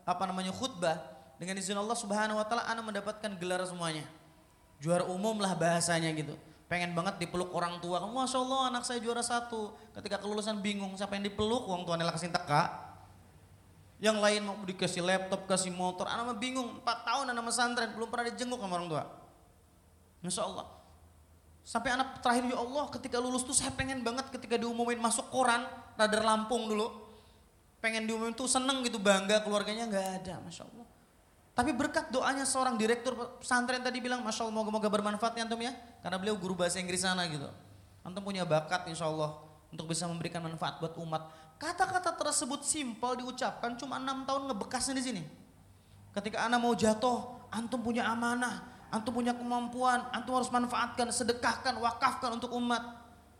apa namanya khutbah, dengan izin Allah Subhanahu wa taala anak mendapatkan gelar semuanya. Juara umum lah bahasanya gitu. Pengen banget dipeluk orang tua. Masya Allah anak saya juara satu. Ketika kelulusan bingung siapa yang dipeluk, uang tuanya lah kasih teka. Yang lain mau dikasih laptop, kasih motor. Anak mah bingung, 4 tahun anak pesantren belum pernah dijenguk sama orang tua. Masya Allah. Sampai anak terakhir ya Allah ketika lulus tuh saya pengen banget ketika diumumin masuk koran Radar Lampung dulu. Pengen diumumin tuh seneng gitu bangga keluarganya nggak ada Masya Allah. Tapi berkat doanya seorang direktur pesantren tadi bilang, Masya Allah moga-moga bermanfaat ya antum ya. Karena beliau guru bahasa Inggris sana gitu. Antum punya bakat insya Allah untuk bisa memberikan manfaat buat umat. Kata-kata tersebut simpel diucapkan cuma enam tahun ngebekasnya di sini. Ketika anak mau jatuh, antum punya amanah, antum punya kemampuan, antum harus manfaatkan, sedekahkan, wakafkan untuk umat.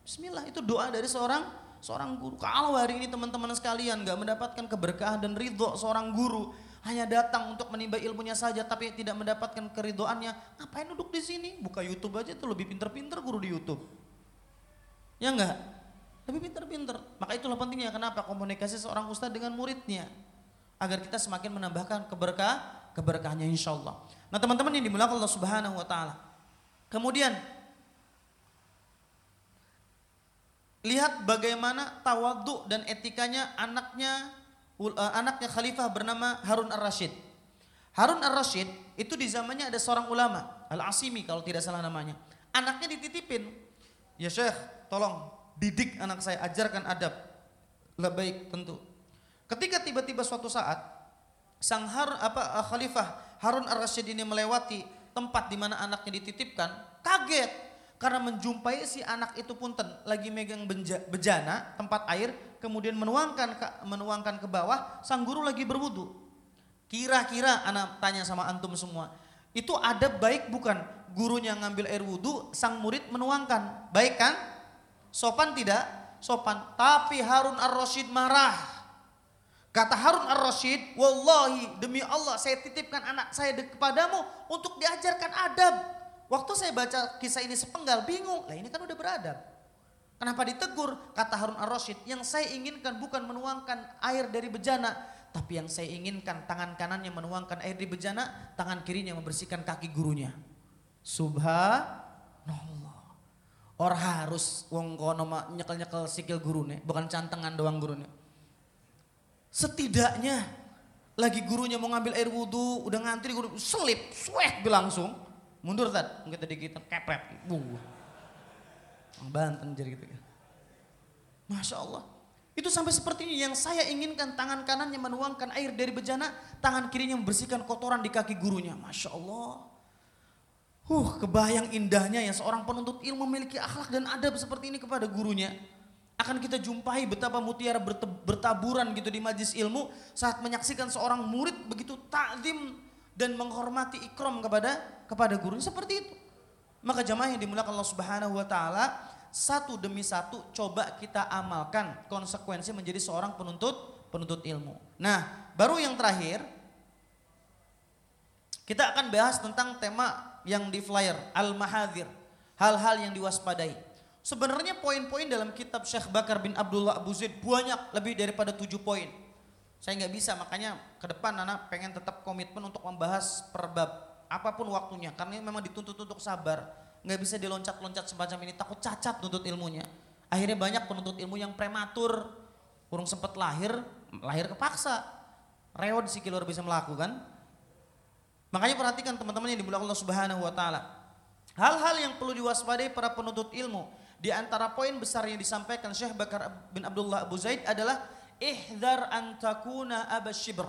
Bismillah, itu doa dari seorang seorang guru. Kalau hari ini teman-teman sekalian nggak mendapatkan keberkahan dan ridho seorang guru, hanya datang untuk menimba ilmunya saja tapi tidak mendapatkan keridoannya, ngapain duduk di sini? Buka YouTube aja itu lebih pinter-pinter guru di YouTube. Ya enggak? Lebih pinter-pinter. Maka itulah pentingnya kenapa komunikasi seorang ustadz dengan muridnya. Agar kita semakin menambahkan keberkah, keberkahannya insya Allah. Nah teman-teman yang dimulakan Allah subhanahu wa ta'ala. Kemudian lihat bagaimana tawaduk dan etikanya anaknya uh, anaknya khalifah bernama Harun Ar-Rasyid. Harun Ar-Rasyid itu di zamannya ada seorang ulama, Al-Asimi kalau tidak salah namanya. Anaknya dititipin, ya Syekh tolong didik anak saya, ajarkan adab. Lah baik tentu. Ketika tiba-tiba suatu saat sang Har, apa uh, Khalifah Harun Ar-Rasyid ini melewati tempat di mana anaknya dititipkan, kaget. Karena menjumpai si anak itu punten lagi megang bejana tempat air kemudian menuangkan ke, menuangkan ke bawah sang guru lagi berwudu. Kira-kira anak tanya sama antum semua itu ada baik bukan? Gurunya ngambil air wudu sang murid menuangkan. Baik kan sopan tidak sopan tapi Harun Ar-Rasyid marah kata Harun Ar-Rasyid wallahi demi Allah saya titipkan anak saya kepadamu untuk diajarkan adab Waktu saya baca kisah ini sepenggal bingung, lah ini kan udah beradab. Kenapa ditegur? Kata Harun Ar-Rasyid, yang saya inginkan bukan menuangkan air dari bejana, tapi yang saya inginkan tangan kanannya menuangkan air di bejana, tangan kirinya membersihkan kaki gurunya. Subhanallah. Or harus wong kono nyekel-nyekel sikil gurune, bukan cantengan doang gurune. Setidaknya lagi gurunya mau ngambil air wudhu, udah ngantri guru selip, sweat langsung. Mundur tad. Kita dikit kepret buh Banten jadi gitu Masya Allah. Itu sampai seperti ini yang saya inginkan tangan kanannya menuangkan air dari bejana tangan kirinya membersihkan kotoran di kaki gurunya. Masya Allah Huh, kebayang indahnya ya seorang penuntut ilmu memiliki akhlak dan adab seperti ini kepada gurunya. Akan kita jumpai betapa mutiara bertaburan gitu di majlis ilmu saat menyaksikan seorang murid begitu takdim dan menghormati ikram kepada kepada guru seperti itu. Maka jamaah yang dimulakan Allah Subhanahu wa taala satu demi satu coba kita amalkan konsekuensi menjadi seorang penuntut penuntut ilmu. Nah, baru yang terakhir Kita akan bahas tentang tema yang di flyer, al-mahadir, hal-hal yang diwaspadai. Sebenarnya poin-poin dalam kitab Syekh Bakar bin Abdullah Abu Zaid banyak lebih daripada tujuh poin. Saya nggak bisa, makanya ke depan anak pengen tetap komitmen untuk membahas per bab apa pun waktunya, karena memang dituntut untuk sabar, nggak bisa diloncat-loncat semacam ini, takut cacat nuntut ilmunya. Akhirnya banyak penuntut ilmu yang prematur, kurang sempat lahir, lahir kepaksa, rewot sih luar bisa melakukan. Makanya perhatikan teman-teman yang dimulai Allah Subhanahu wa taala. Hal-hal yang perlu diwaspadai para penuntut ilmu. Di antara poin besar yang disampaikan Syekh Bakar bin Abdullah Abu Zaid adalah ihdar antakuna abasyibr.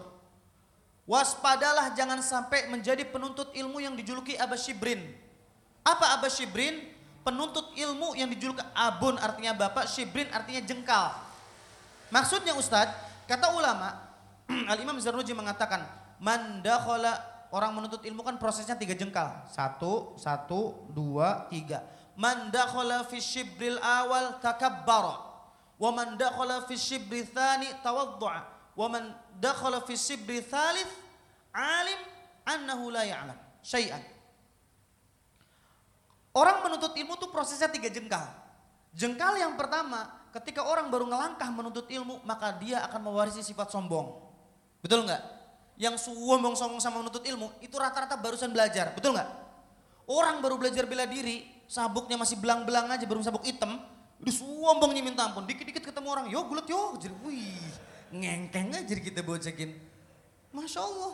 Waspadalah jangan sampai menjadi penuntut ilmu yang dijuluki abasyibrin. Apa abasyibrin? Penuntut ilmu yang dijuluki abun artinya bapak, shibrin artinya jengkal. Maksudnya Ustadz, kata ulama, Al-Imam Zarnuji mengatakan, man orang menuntut ilmu kan prosesnya tiga jengkal. Satu, satu, dua, tiga. Man dakhala fi shibril awal takabbara. Wa man dakhala fi shibri thani tawaddu'a. Wa man dakhala fi shibri thalith alim annahu la ya'lam syai'an. Orang menuntut ilmu itu prosesnya tiga jengkal. Jengkal yang pertama, ketika orang baru ngelangkah menuntut ilmu, maka dia akan mewarisi sifat sombong. Betul nggak? Yang sombong-sombong sama menuntut ilmu itu rata-rata barusan belajar, betul nggak? Orang baru belajar bela diri, sabuknya masih belang-belang aja, baru sabuk hitam, udah sombongnya minta ampun. Dikit-dikit ketemu orang, yo gulet yo, jadi wih, ngengkeng aja kita bocekin. Masya Allah.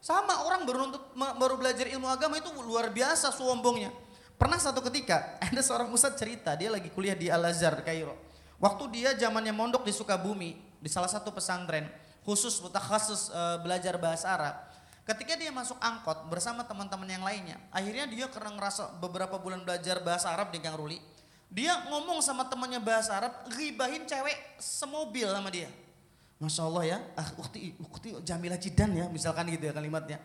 Sama orang baru nuntut, baru belajar ilmu agama itu luar biasa sombongnya. Pernah satu ketika ada seorang ustadz cerita, dia lagi kuliah di Al Azhar Kairo. Waktu dia zamannya mondok di Sukabumi, di salah satu pesantren, khusus mutakhasis e, belajar bahasa Arab. Ketika dia masuk angkot bersama teman-teman yang lainnya, akhirnya dia karena ngerasa beberapa bulan belajar bahasa Arab di Kang Ruli, dia ngomong sama temannya bahasa Arab, ribahin cewek semobil sama dia. Masya Allah ya, ah ukti, ukti Jamila Cidan ya, misalkan gitu ya kalimatnya.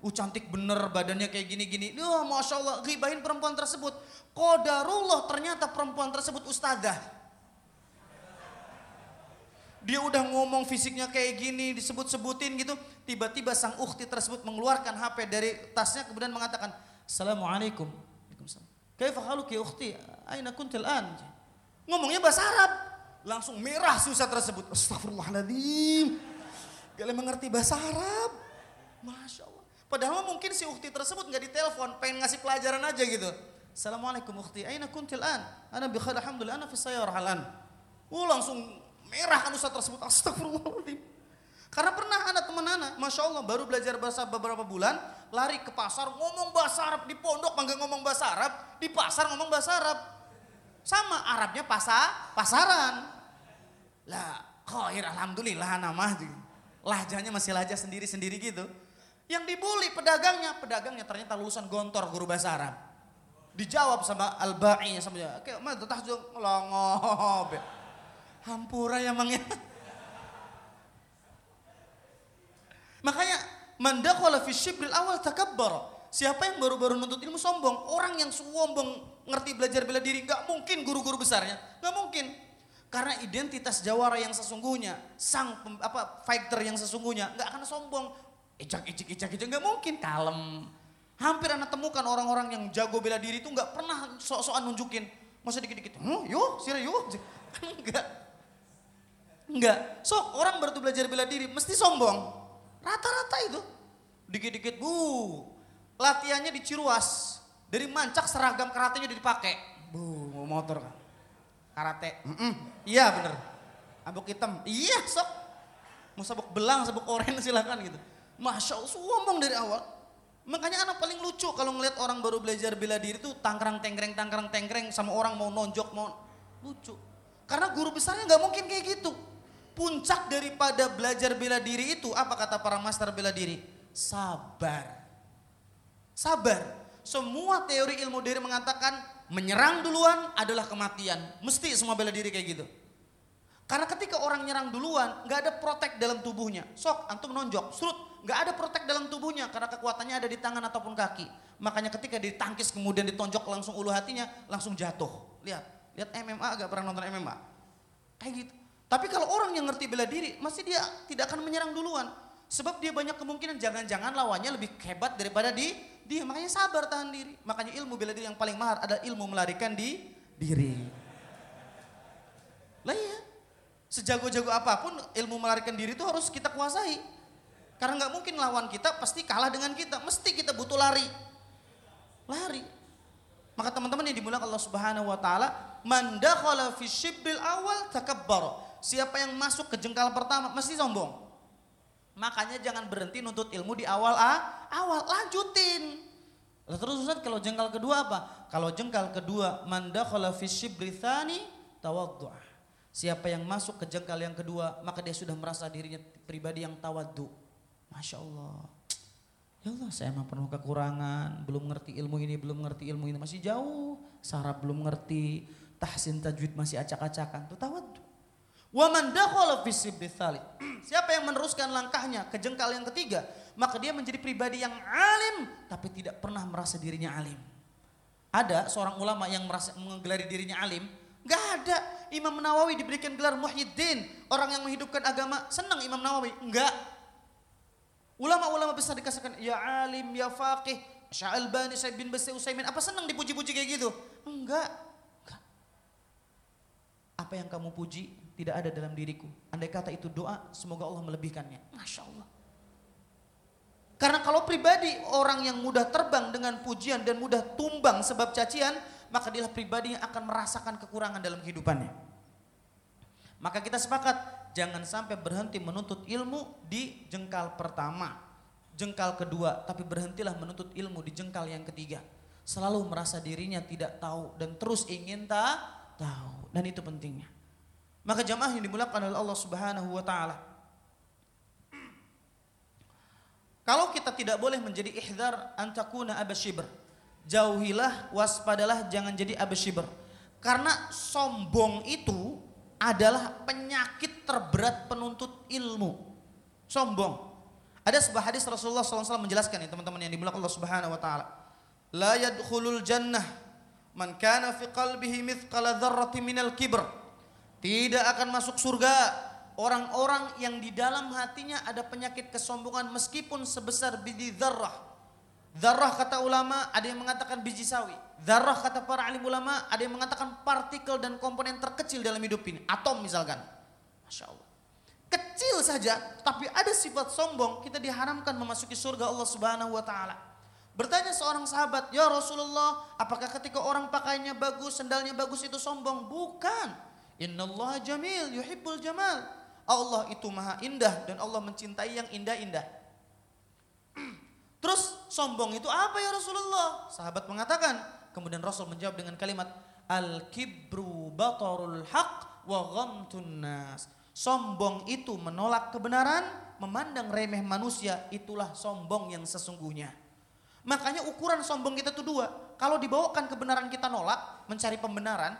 Uh cantik bener badannya kayak gini-gini. Wah Masya Allah, ribahin perempuan tersebut. Kodarullah ternyata perempuan tersebut ustazah dia udah ngomong fisiknya kayak gini, disebut-sebutin gitu. Tiba-tiba sang ukti tersebut mengeluarkan HP dari tasnya kemudian mengatakan, Assalamualaikum. Waalaikumsalam. Kaifa haluki ukhti? Aina kuntil an? Ngomongnya bahasa Arab. Langsung merah susah tersebut. Astagfirullahaladzim. Kalian mengerti bahasa Arab. Masya Allah. Padahal mungkin si ukti tersebut nggak ditelepon, pengen ngasih pelajaran aja gitu. Assalamualaikum ukhti, aina kuntil an? Ana bi alhamdulillah, ana fi sayyarah halan. Oh langsung merah kan ustaz tersebut astagfirullahaladzim karena pernah ada teman anak, masya Allah baru belajar bahasa beberapa bulan, lari ke pasar ngomong bahasa Arab di pondok bangga ngomong bahasa Arab, di pasar ngomong bahasa Arab, sama Arabnya pasar pasaran. Lah, khair alhamdulillah nama lahjahnya masih lajah sendiri-sendiri gitu. Yang dibully pedagangnya, pedagangnya ternyata lulusan gontor guru bahasa Arab. Dijawab sama al-ba'i sama dia, kayak mah tahjud longob. Hampura ya mang ya. Makanya mandakhala fi syibril awal takabbar. Siapa yang baru-baru nuntut ilmu sombong, orang yang sombong ngerti belajar bela diri, nggak mungkin guru-guru besarnya, nggak mungkin. Karena identitas jawara yang sesungguhnya, sang apa fighter yang sesungguhnya, nggak akan sombong. Icak icik icak icik nggak mungkin, kalem. Hampir anak temukan orang-orang yang jago bela diri itu nggak pernah sok-sokan nunjukin. Masa dikit-dikit, huh, yuk, sira yuk. Enggak. Enggak. So orang baru belajar bela diri mesti sombong. Rata-rata itu. Dikit-dikit bu. Latihannya di Ciruas. Dari mancak seragam karatenya udah dipakai. Bu, mau motor kan. Karate. Mm -mm. Iya bener. Abuk hitam. Iya sok. Mau sabuk belang, sabuk oranye silakan gitu. Masya Allah sombong dari awal. Makanya anak paling lucu kalau ngeliat orang baru belajar bela diri tuh tangkrang tengkreng tangkrang tengkreng sama orang mau nonjok mau lucu. Karena guru besarnya nggak mungkin kayak gitu. Puncak daripada belajar bela diri itu apa kata para master bela diri? Sabar. Sabar. Semua teori ilmu diri mengatakan menyerang duluan adalah kematian. Mesti semua bela diri kayak gitu. Karena ketika orang nyerang duluan, nggak ada protek dalam tubuhnya. Sok, antum nonjok, surut, nggak ada protek dalam tubuhnya karena kekuatannya ada di tangan ataupun kaki. Makanya ketika ditangkis kemudian ditonjok langsung ulu hatinya, langsung jatuh. Lihat, lihat MMA agak pernah nonton MMA. Kayak gitu. Tapi kalau orang yang ngerti bela diri, masih dia tidak akan menyerang duluan. Sebab dia banyak kemungkinan jangan-jangan lawannya lebih hebat daripada di dia. Makanya sabar tahan diri. Makanya ilmu bela diri yang paling mahal adalah ilmu melarikan di diri. Lah iya. Sejago-jago apa pun ilmu melarikan diri itu harus kita kuasai. Karena nggak mungkin lawan kita pasti kalah dengan kita. Mesti kita butuh lari. Lari. Maka teman-teman yang dimulakan Allah Subhanahu wa taala, man dakhala fi awal takabbar. Siapa yang masuk ke jengkal pertama mesti sombong. Makanya jangan berhenti nuntut ilmu di awal ah, awal lanjutin. Terus Ustaz kalau jengkal kedua apa? Kalau jengkal kedua manda dakhala fi syibri Siapa yang masuk ke jengkal yang kedua, maka dia sudah merasa dirinya pribadi yang tawaddu. Masya Allah. Ya Allah, saya emang penuh kekurangan, belum ngerti ilmu ini, belum ngerti ilmu ini, masih jauh. Sarap belum ngerti, tahsin tajwid masih acak-acakan. Itu tawaddu. Wa man dakhala fi Siapa yang meneruskan langkahnya ke jengkal yang ketiga, maka dia menjadi pribadi yang alim tapi tidak pernah merasa dirinya alim. Ada seorang ulama yang merasa menggelari dirinya alim? Gak ada. Imam Nawawi diberikan gelar Muhyiddin, orang yang menghidupkan agama. Senang Imam Nawawi? Enggak. Ulama-ulama besar dikasihkan ya alim, ya faqih, Sya'albani, Syed bin Basi, Usaimin. Apa senang dipuji-puji kayak gitu? Enggak. Apa yang kamu puji tidak ada dalam diriku. Andai kata itu doa, semoga Allah melebihkannya. Masya Allah. Karena kalau pribadi orang yang mudah terbang dengan pujian dan mudah tumbang sebab cacian, maka dia pribadi yang akan merasakan kekurangan dalam kehidupannya. Maka kita sepakat, jangan sampai berhenti menuntut ilmu di jengkal pertama, jengkal kedua, tapi berhentilah menuntut ilmu di jengkal yang ketiga. Selalu merasa dirinya tidak tahu dan terus ingin tak tahu. Dan itu pentingnya. Maka jamaah yang dimulakan oleh Allah Subhanahu wa taala. Kalau kita tidak boleh menjadi ihdar antakuna abasyibr. Jauhilah, waspadalah jangan jadi abasyibr. Karena sombong itu adalah penyakit terberat penuntut ilmu. Sombong. Ada sebuah hadis Rasulullah SAW menjelaskan ya teman-teman yang dimulakan Allah Subhanahu wa taala. La yadkhulul jannah man kana fi qalbihi mithqala dzarratin minal kibr tidak akan masuk surga orang-orang yang di dalam hatinya ada penyakit kesombongan meskipun sebesar biji zarrah. Zarrah kata ulama ada yang mengatakan biji sawi. Zarrah kata para alim ulama ada yang mengatakan partikel dan komponen terkecil dalam hidup ini. Atom misalkan. Masya Allah. Kecil saja tapi ada sifat sombong kita diharamkan memasuki surga Allah subhanahu wa ta'ala. Bertanya seorang sahabat, ya Rasulullah, apakah ketika orang pakainya bagus, sendalnya bagus itu sombong? Bukan. Innallaha jamil yuhibbul jamal. Allah itu maha indah dan Allah mencintai yang indah-indah. Terus sombong itu apa ya Rasulullah? Sahabat mengatakan. Kemudian Rasul menjawab dengan kalimat Al-kibru batarul haq wa ghamtun nas. Sombong itu menolak kebenaran, memandang remeh manusia, itulah sombong yang sesungguhnya. Makanya ukuran sombong kita itu dua. Kalau dibawakan kebenaran kita nolak, mencari pembenaran,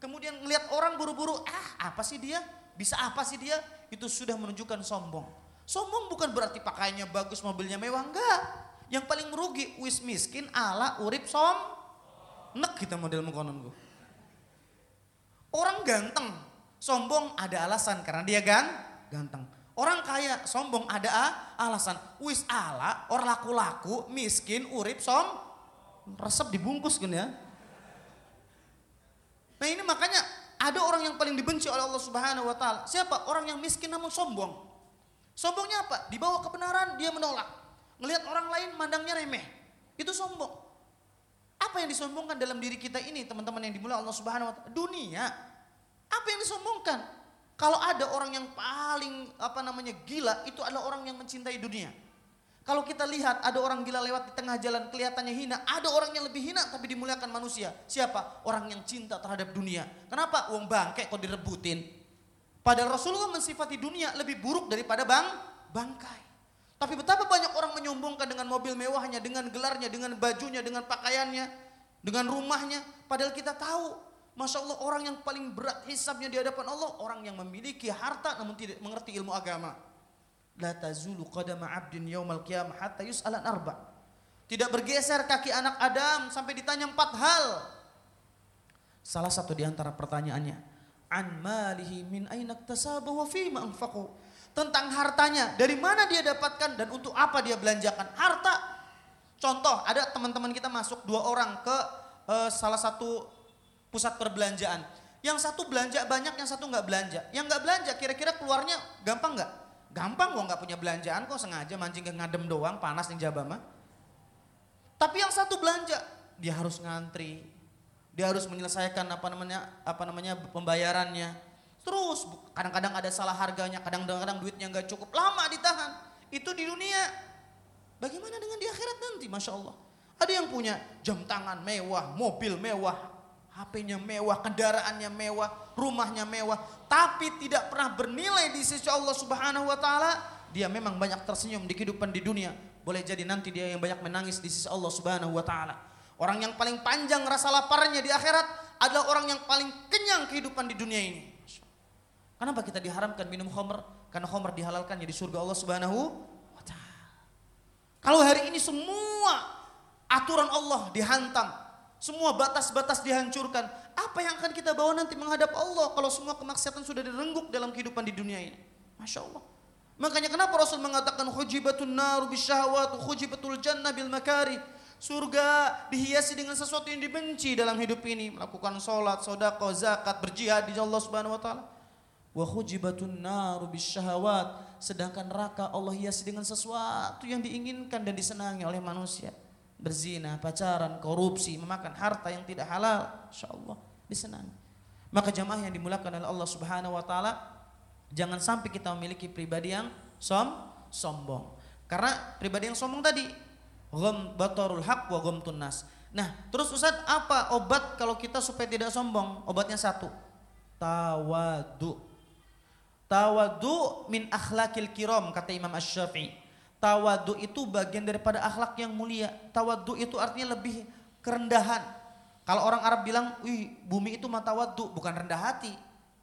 Kemudian melihat orang buru-buru, ah apa sih dia? Bisa apa sih dia? Itu sudah menunjukkan sombong. Sombong bukan berarti pakaiannya bagus, mobilnya mewah, enggak. Yang paling merugi, wis miskin ala urip som. Nek kita model mengkonon gue. Orang ganteng, sombong ada alasan karena dia gan, ganteng. Orang kaya, sombong ada alasan. Wis ala, orang laku-laku, miskin, urip som. Resep dibungkus kan ya. Nah ini makanya ada orang yang paling dibenci oleh Allah Subhanahu wa taala. Siapa? Orang yang miskin namun sombong. Sombongnya apa? Dibawa kebenaran dia menolak. Ngelihat orang lain mandangnya remeh. Itu sombong. Apa yang disombongkan dalam diri kita ini teman-teman yang dimulai Allah Subhanahu wa taala? Dunia. Apa yang disombongkan? Kalau ada orang yang paling apa namanya gila itu adalah orang yang mencintai dunia. Kalau kita lihat ada orang gila lewat di tengah jalan kelihatannya hina, ada orang yang lebih hina tapi dimuliakan manusia. Siapa? Orang yang cinta terhadap dunia. Kenapa? Uang bangkai kok direbutin. Padahal Rasulullah mensifati dunia lebih buruk daripada bang bangkai. Tapi betapa banyak orang menyombongkan dengan mobil mewahnya, dengan gelarnya, dengan bajunya, dengan pakaiannya, dengan rumahnya. Padahal kita tahu, Masya Allah orang yang paling berat hisabnya di hadapan Allah, orang yang memiliki harta namun tidak mengerti ilmu agama la tazulu qadama 'abdin yaumal qiyamah hatta yus'alan arba. Tidak bergeser kaki anak Adam sampai ditanya empat hal. Salah satu di antara pertanyaannya, an malihi min aina iktasabahu wa fima anfaqu. tentang hartanya, dari mana dia dapatkan dan untuk apa dia belanjakan. Harta. Contoh, ada teman-teman kita masuk dua orang ke uh, salah satu pusat perbelanjaan. Yang satu belanja banyak, yang satu nggak belanja. Yang nggak belanja, kira-kira keluarnya gampang nggak? Gampang kok nggak punya belanjaan kok sengaja mancing ke ngadem doang, panas nih jabama. Tapi yang satu belanja, dia harus ngantri, dia harus menyelesaikan apa namanya apa namanya pembayarannya. Terus kadang-kadang ada salah harganya, kadang-kadang duitnya nggak cukup, lama ditahan. Itu di dunia. Bagaimana dengan di akhirat nanti, masya Allah. Ada yang punya jam tangan mewah, mobil mewah, HP-nya mewah, kendaraannya mewah, rumahnya mewah, tapi tidak pernah bernilai di sisi Allah Subhanahu wa taala, dia memang banyak tersenyum di kehidupan di dunia. Boleh jadi nanti dia yang banyak menangis di sisi Allah Subhanahu wa taala. Orang yang paling panjang rasa laparnya di akhirat adalah orang yang paling kenyang kehidupan di dunia ini. Kenapa kita diharamkan minum khamr? Karena khamr dihalalkan di surga Allah Subhanahu wa taala. Kalau hari ini semua aturan Allah dihantam, semua batas-batas dihancurkan, apa yang akan kita bawa nanti menghadap Allah kalau semua kemaksiatan sudah direngguk dalam kehidupan di dunia ini? Masya Allah. Makanya kenapa Rasul mengatakan hujibatun naru bisyahwat, hujibatul jannah bil makari. Surga dihiasi dengan sesuatu yang dibenci dalam hidup ini. Melakukan sholat, sodako, zakat, berjihad di Allah subhanahu wa ta'ala. Wa khujibatun naru bisyahawat. Sedangkan neraka Allah hiasi dengan sesuatu yang diinginkan dan disenangi oleh manusia. Berzina, pacaran, korupsi, memakan harta yang tidak halal. Insya Allah disenangi. Maka jamaah yang dimulakan oleh Allah subhanahu wa ta'ala. Jangan sampai kita memiliki pribadi yang som, sombong. Karena pribadi yang sombong tadi Gham batarul haq wa ghamtun nas. Nah, terus Ustaz apa obat kalau kita supaya tidak sombong? Obatnya satu. Tawadu. Tawadu min akhlakil kiram kata Imam Asy-Syafi'i. Tawadu itu bagian daripada akhlak yang mulia. Tawadu itu artinya lebih kerendahan. Kalau orang Arab bilang, "Wih, bumi itu matawadu, bukan rendah hati."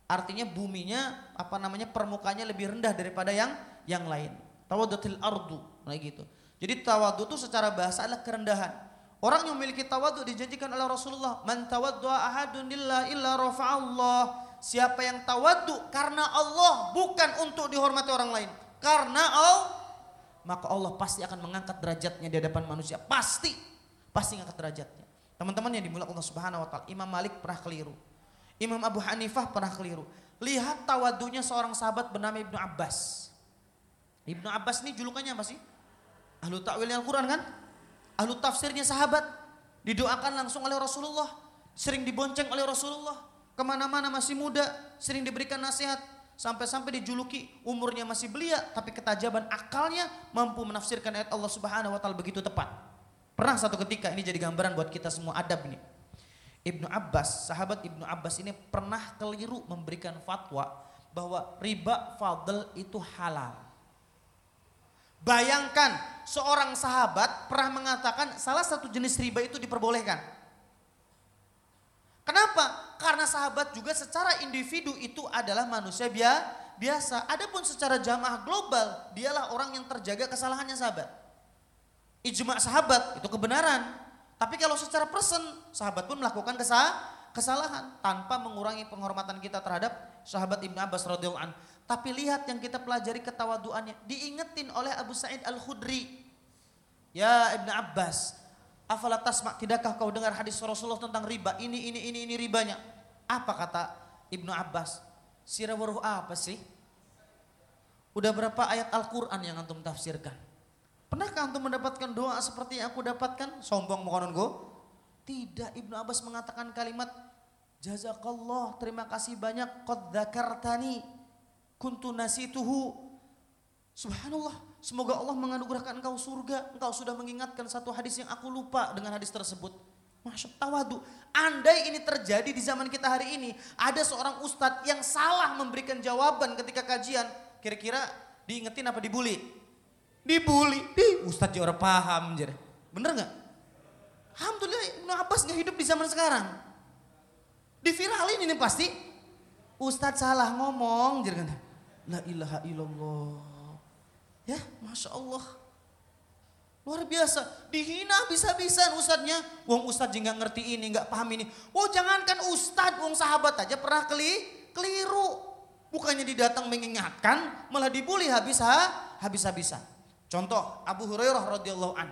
Artinya buminya apa namanya permukaannya lebih rendah daripada yang yang lain. Tawadutil ardu, kayak gitu. Jadi tawadu itu secara bahasa adalah kerendahan. Orang yang memiliki tawadu dijanjikan oleh Rasulullah, "Man tawaddu'a ahadun illa illa rafa'allah." Siapa yang tawadu karena Allah bukan untuk dihormati orang lain. Karena Allah maka Allah pasti akan mengangkat derajatnya di hadapan manusia. Pasti. Pasti mengangkat derajatnya. Teman-teman yang dimulai Allah Subhanahu wa taala, Imam Malik pernah keliru. Imam Abu Hanifah pernah keliru. Lihat tawadunya seorang sahabat bernama Ibnu Abbas. Ibnu Abbas ini julukannya apa sih? Ahlu takwilnya Al-Quran kan? Ahlu tafsirnya sahabat. Didoakan langsung oleh Rasulullah. Sering dibonceng oleh Rasulullah. Ke mana-mana masih muda. Sering diberikan nasihat. Sampai-sampai dijuluki umurnya masih belia. Tapi ketajaban akalnya mampu menafsirkan ayat Allah subhanahu wa ta'ala begitu tepat. Pernah satu ketika ini jadi gambaran buat kita semua adab ini. Ibnu Abbas, sahabat Ibnu Abbas ini pernah keliru memberikan fatwa bahwa riba fadl itu halal. Bayangkan seorang sahabat pernah mengatakan salah satu jenis riba itu diperbolehkan. Kenapa? Karena sahabat juga secara individu itu adalah manusia biasa. Adapun secara jamaah global, dialah orang yang terjaga kesalahannya sahabat. Ijma sahabat itu kebenaran. Tapi kalau secara person, sahabat pun melakukan kesalahan tanpa mengurangi penghormatan kita terhadap sahabat Ibnu Abbas radhiyallahu anhu. Tapi lihat yang kita pelajari ketawaduannya. Diingetin oleh Abu Sa'id Al-Khudri. Ya Ibn Abbas. Afala tasma' tidakkah kau dengar hadis Rasulullah tentang riba? Ini, ini, ini, ini ribanya. Apa kata Ibnu Abbas? Sirawaruh apa sih? Udah berapa ayat Al-Quran yang antum tafsirkan? Pernahkah antum mendapatkan doa seperti yang aku dapatkan? Sombong mokonon go? Tidak, Ibnu Abbas mengatakan kalimat Jazakallah, terima kasih banyak qad dzakartani kuntu nasituhu. Subhanallah, semoga Allah menganugerahkan engkau surga. Engkau sudah mengingatkan satu hadis yang aku lupa dengan hadis tersebut. Masya tawadu. Andai ini terjadi di zaman kita hari ini, ada seorang ustadz yang salah memberikan jawaban ketika kajian, kira-kira diingetin apa dibully? Dibully. Di ustadz juga paham, jadi. Bener nggak? Alhamdulillah Ibnu Abbas nggak hidup di zaman sekarang. Diviralin ini pasti. Ustadz salah ngomong, jadi kan. La ilaha illallah. Ya, Masya Allah. Luar biasa, dihina bisa-bisa ustadznya. Wong ustadz juga ngerti ini, nggak paham ini. Oh jangankan ustadz, wong sahabat aja pernah keli, keliru. Bukannya didatang mengingatkan, malah dibully habis ha, habis-habisan. Contoh Abu Hurairah radhiyallahu an.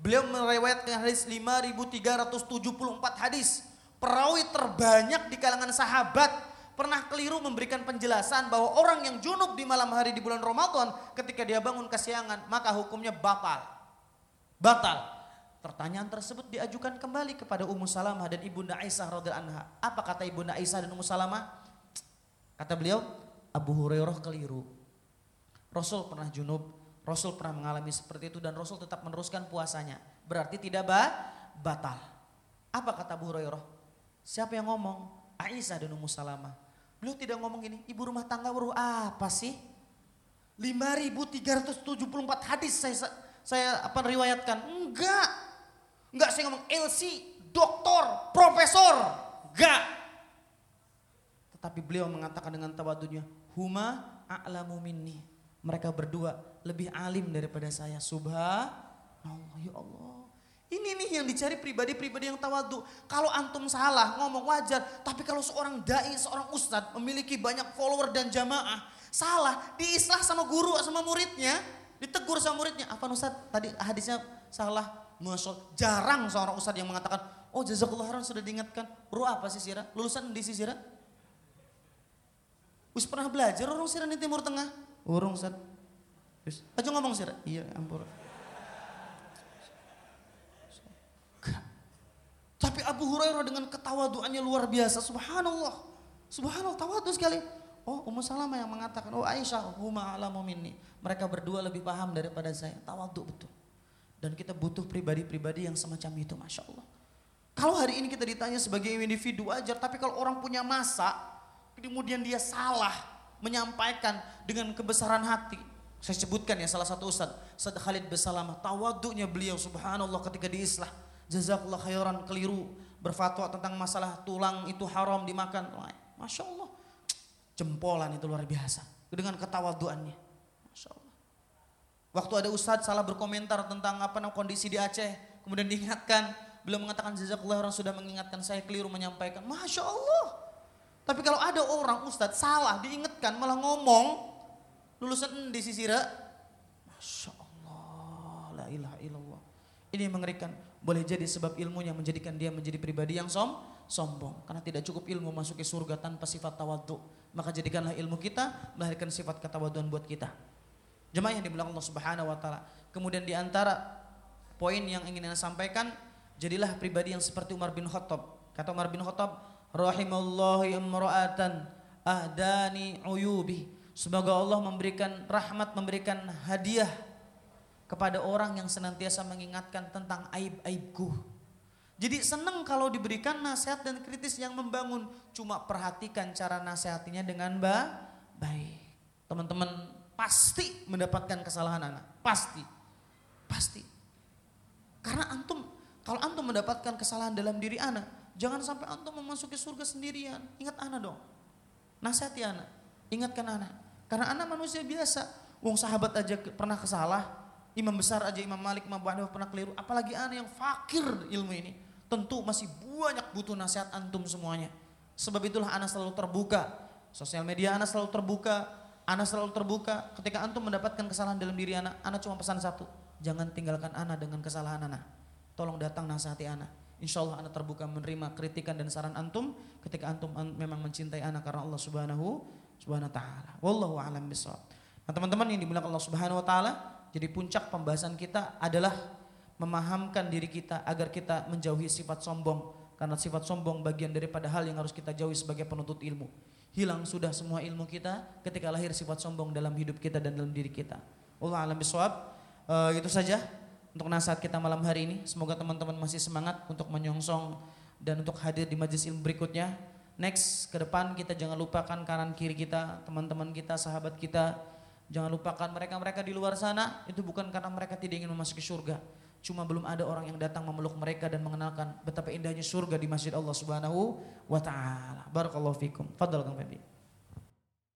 Beliau meriwayatkan hadis 5374 hadis. Perawi terbanyak di kalangan sahabat pernah keliru memberikan penjelasan bahwa orang yang junub di malam hari di bulan Ramadan ketika dia bangun kesiangan maka hukumnya batal. Batal. Pertanyaan tersebut diajukan kembali kepada Ummu Salamah dan Ibunda Aisyah radhiyallahu anha. Apa kata Ibunda Aisyah dan Ummu Salamah? Kata beliau, Abu Hurairah keliru. Rasul pernah junub, Rasul pernah mengalami seperti itu dan Rasul tetap meneruskan puasanya. Berarti tidak ba batal. Apa kata Abu Hurairah? Siapa yang ngomong? Aisyah dan Ummu Salamah. Beliau tidak ngomong gini, ibu rumah tangga baru apa sih? 5374 hadis saya saya apa riwayatkan. Enggak. Enggak saya ngomong LC, doktor, profesor. Enggak. Tetapi beliau mengatakan dengan tawadunya, huma a'lamu minni. Mereka berdua lebih alim daripada saya. Subhanallah ya Allah. Ini nih yang dicari pribadi-pribadi yang tawadu. Kalau antum salah ngomong wajar, tapi kalau seorang dai, seorang ustadz memiliki banyak follower dan jamaah, salah, diislah sama guru sama muridnya, ditegur sama muridnya. Apa ustadz tadi hadisnya salah? Masya jarang seorang ustadz yang mengatakan, oh jazakallah khairan sudah diingatkan. Bro apa sih Sira? Lulusan di Sira? Wis pernah belajar orang Sira di Timur Tengah? Urung Ustaz. Wis, aja ngomong Sira. Iya, ampun. Tapi Abu Hurairah dengan ketawaduannya luar biasa, subhanallah. Subhanallah, tawadu sekali. Oh, Ummu Salamah yang mengatakan, oh Aisyah, huma alamu minni. Mereka berdua lebih paham daripada saya. Tawadu betul. Dan kita butuh pribadi-pribadi yang semacam itu, Masya Allah. Kalau hari ini kita ditanya sebagai individu wajar, tapi kalau orang punya masa, kemudian dia salah menyampaikan dengan kebesaran hati. Saya sebutkan ya salah satu ustaz, Ustaz Khalid Besalamah, tawadunya beliau subhanallah ketika diislah. Jazakallah khairan keliru berfatwa tentang masalah tulang itu haram dimakan. Masya Allah. Jempolan itu luar biasa. Dengan ketawaduannya. Masya Allah. Waktu ada ustadz salah berkomentar tentang apa namanya kondisi di Aceh, kemudian diingatkan, beliau mengatakan jazakallah orang sudah mengingatkan saya keliru menyampaikan. Masya Allah. Tapi kalau ada orang ustadz salah diingatkan malah ngomong lulusan di sisira, Masya Allah, la ilaha illallah. Ini mengerikan. Boleh jadi sebab ilmunya menjadikan dia menjadi pribadi yang som, sombong. Karena tidak cukup ilmu masuk ke surga tanpa sifat tawadhu. Maka jadikanlah ilmu kita melahirkan sifat ketawaduan buat kita. Jemaah yang dibilang Allah Subhanahu wa taala. Kemudian di antara poin yang ingin saya sampaikan, jadilah pribadi yang seperti Umar bin Khattab. Kata Umar bin Khattab, rahimallahu imra'atan ahdani uyubi. Semoga Allah memberikan rahmat, memberikan hadiah kepada orang yang senantiasa mengingatkan tentang aib-aibku. Jadi senang kalau diberikan nasihat dan kritis yang membangun. Cuma perhatikan cara nasihatinya dengan baik. Teman-teman pasti mendapatkan kesalahan anak. Pasti. Pasti. Karena antum, kalau antum mendapatkan kesalahan dalam diri anak, jangan sampai antum memasuki surga sendirian. Ingat anak dong. Nasihati anak. Ingatkan anak. Karena anak manusia biasa. Wong sahabat aja pernah kesalah. Imam besar aja Imam Malik, Imam Abu pernah keliru. Apalagi anak yang fakir ilmu ini. Tentu masih banyak butuh nasihat antum semuanya. Sebab itulah anak selalu terbuka. Sosial media anak selalu terbuka Anak selalu terbuka. Ketika antum mendapatkan kesalahan dalam diri anak, anak cuma pesan satu. Jangan tinggalkan anak dengan kesalahan anak. Tolong datang nasihati anak. Insya Allah anak terbuka menerima kritikan dan saran antum ketika antum memang mencintai anak karena Allah Subhanahu Subhanahu wa taala. Wallahu a'lam bishawab. Nah, teman-teman yang dimuliakan Allah Subhanahu wa taala, jadi puncak pembahasan kita adalah memahamkan diri kita agar kita menjauhi sifat sombong karena sifat sombong bagian daripada hal yang harus kita jauhi sebagai penuntut ilmu hilang sudah semua ilmu kita ketika lahir sifat sombong dalam hidup kita dan dalam diri kita. Allah alam bisawab. Uh, itu saja untuk nasihat kita malam hari ini. Semoga teman-teman masih semangat untuk menyongsong dan untuk hadir di majlis ilmu berikutnya. Next ke depan kita jangan lupakan kanan kiri kita, teman-teman kita, sahabat kita. Jangan lupakan mereka-mereka di luar sana itu bukan karena mereka tidak ingin memasuki surga. Cuma belum ada orang yang datang memeluk mereka dan mengenalkan betapa indahnya surga di masjid Allah Subhanahu wa taala. Barakallahu fikum. Fadhal Kang.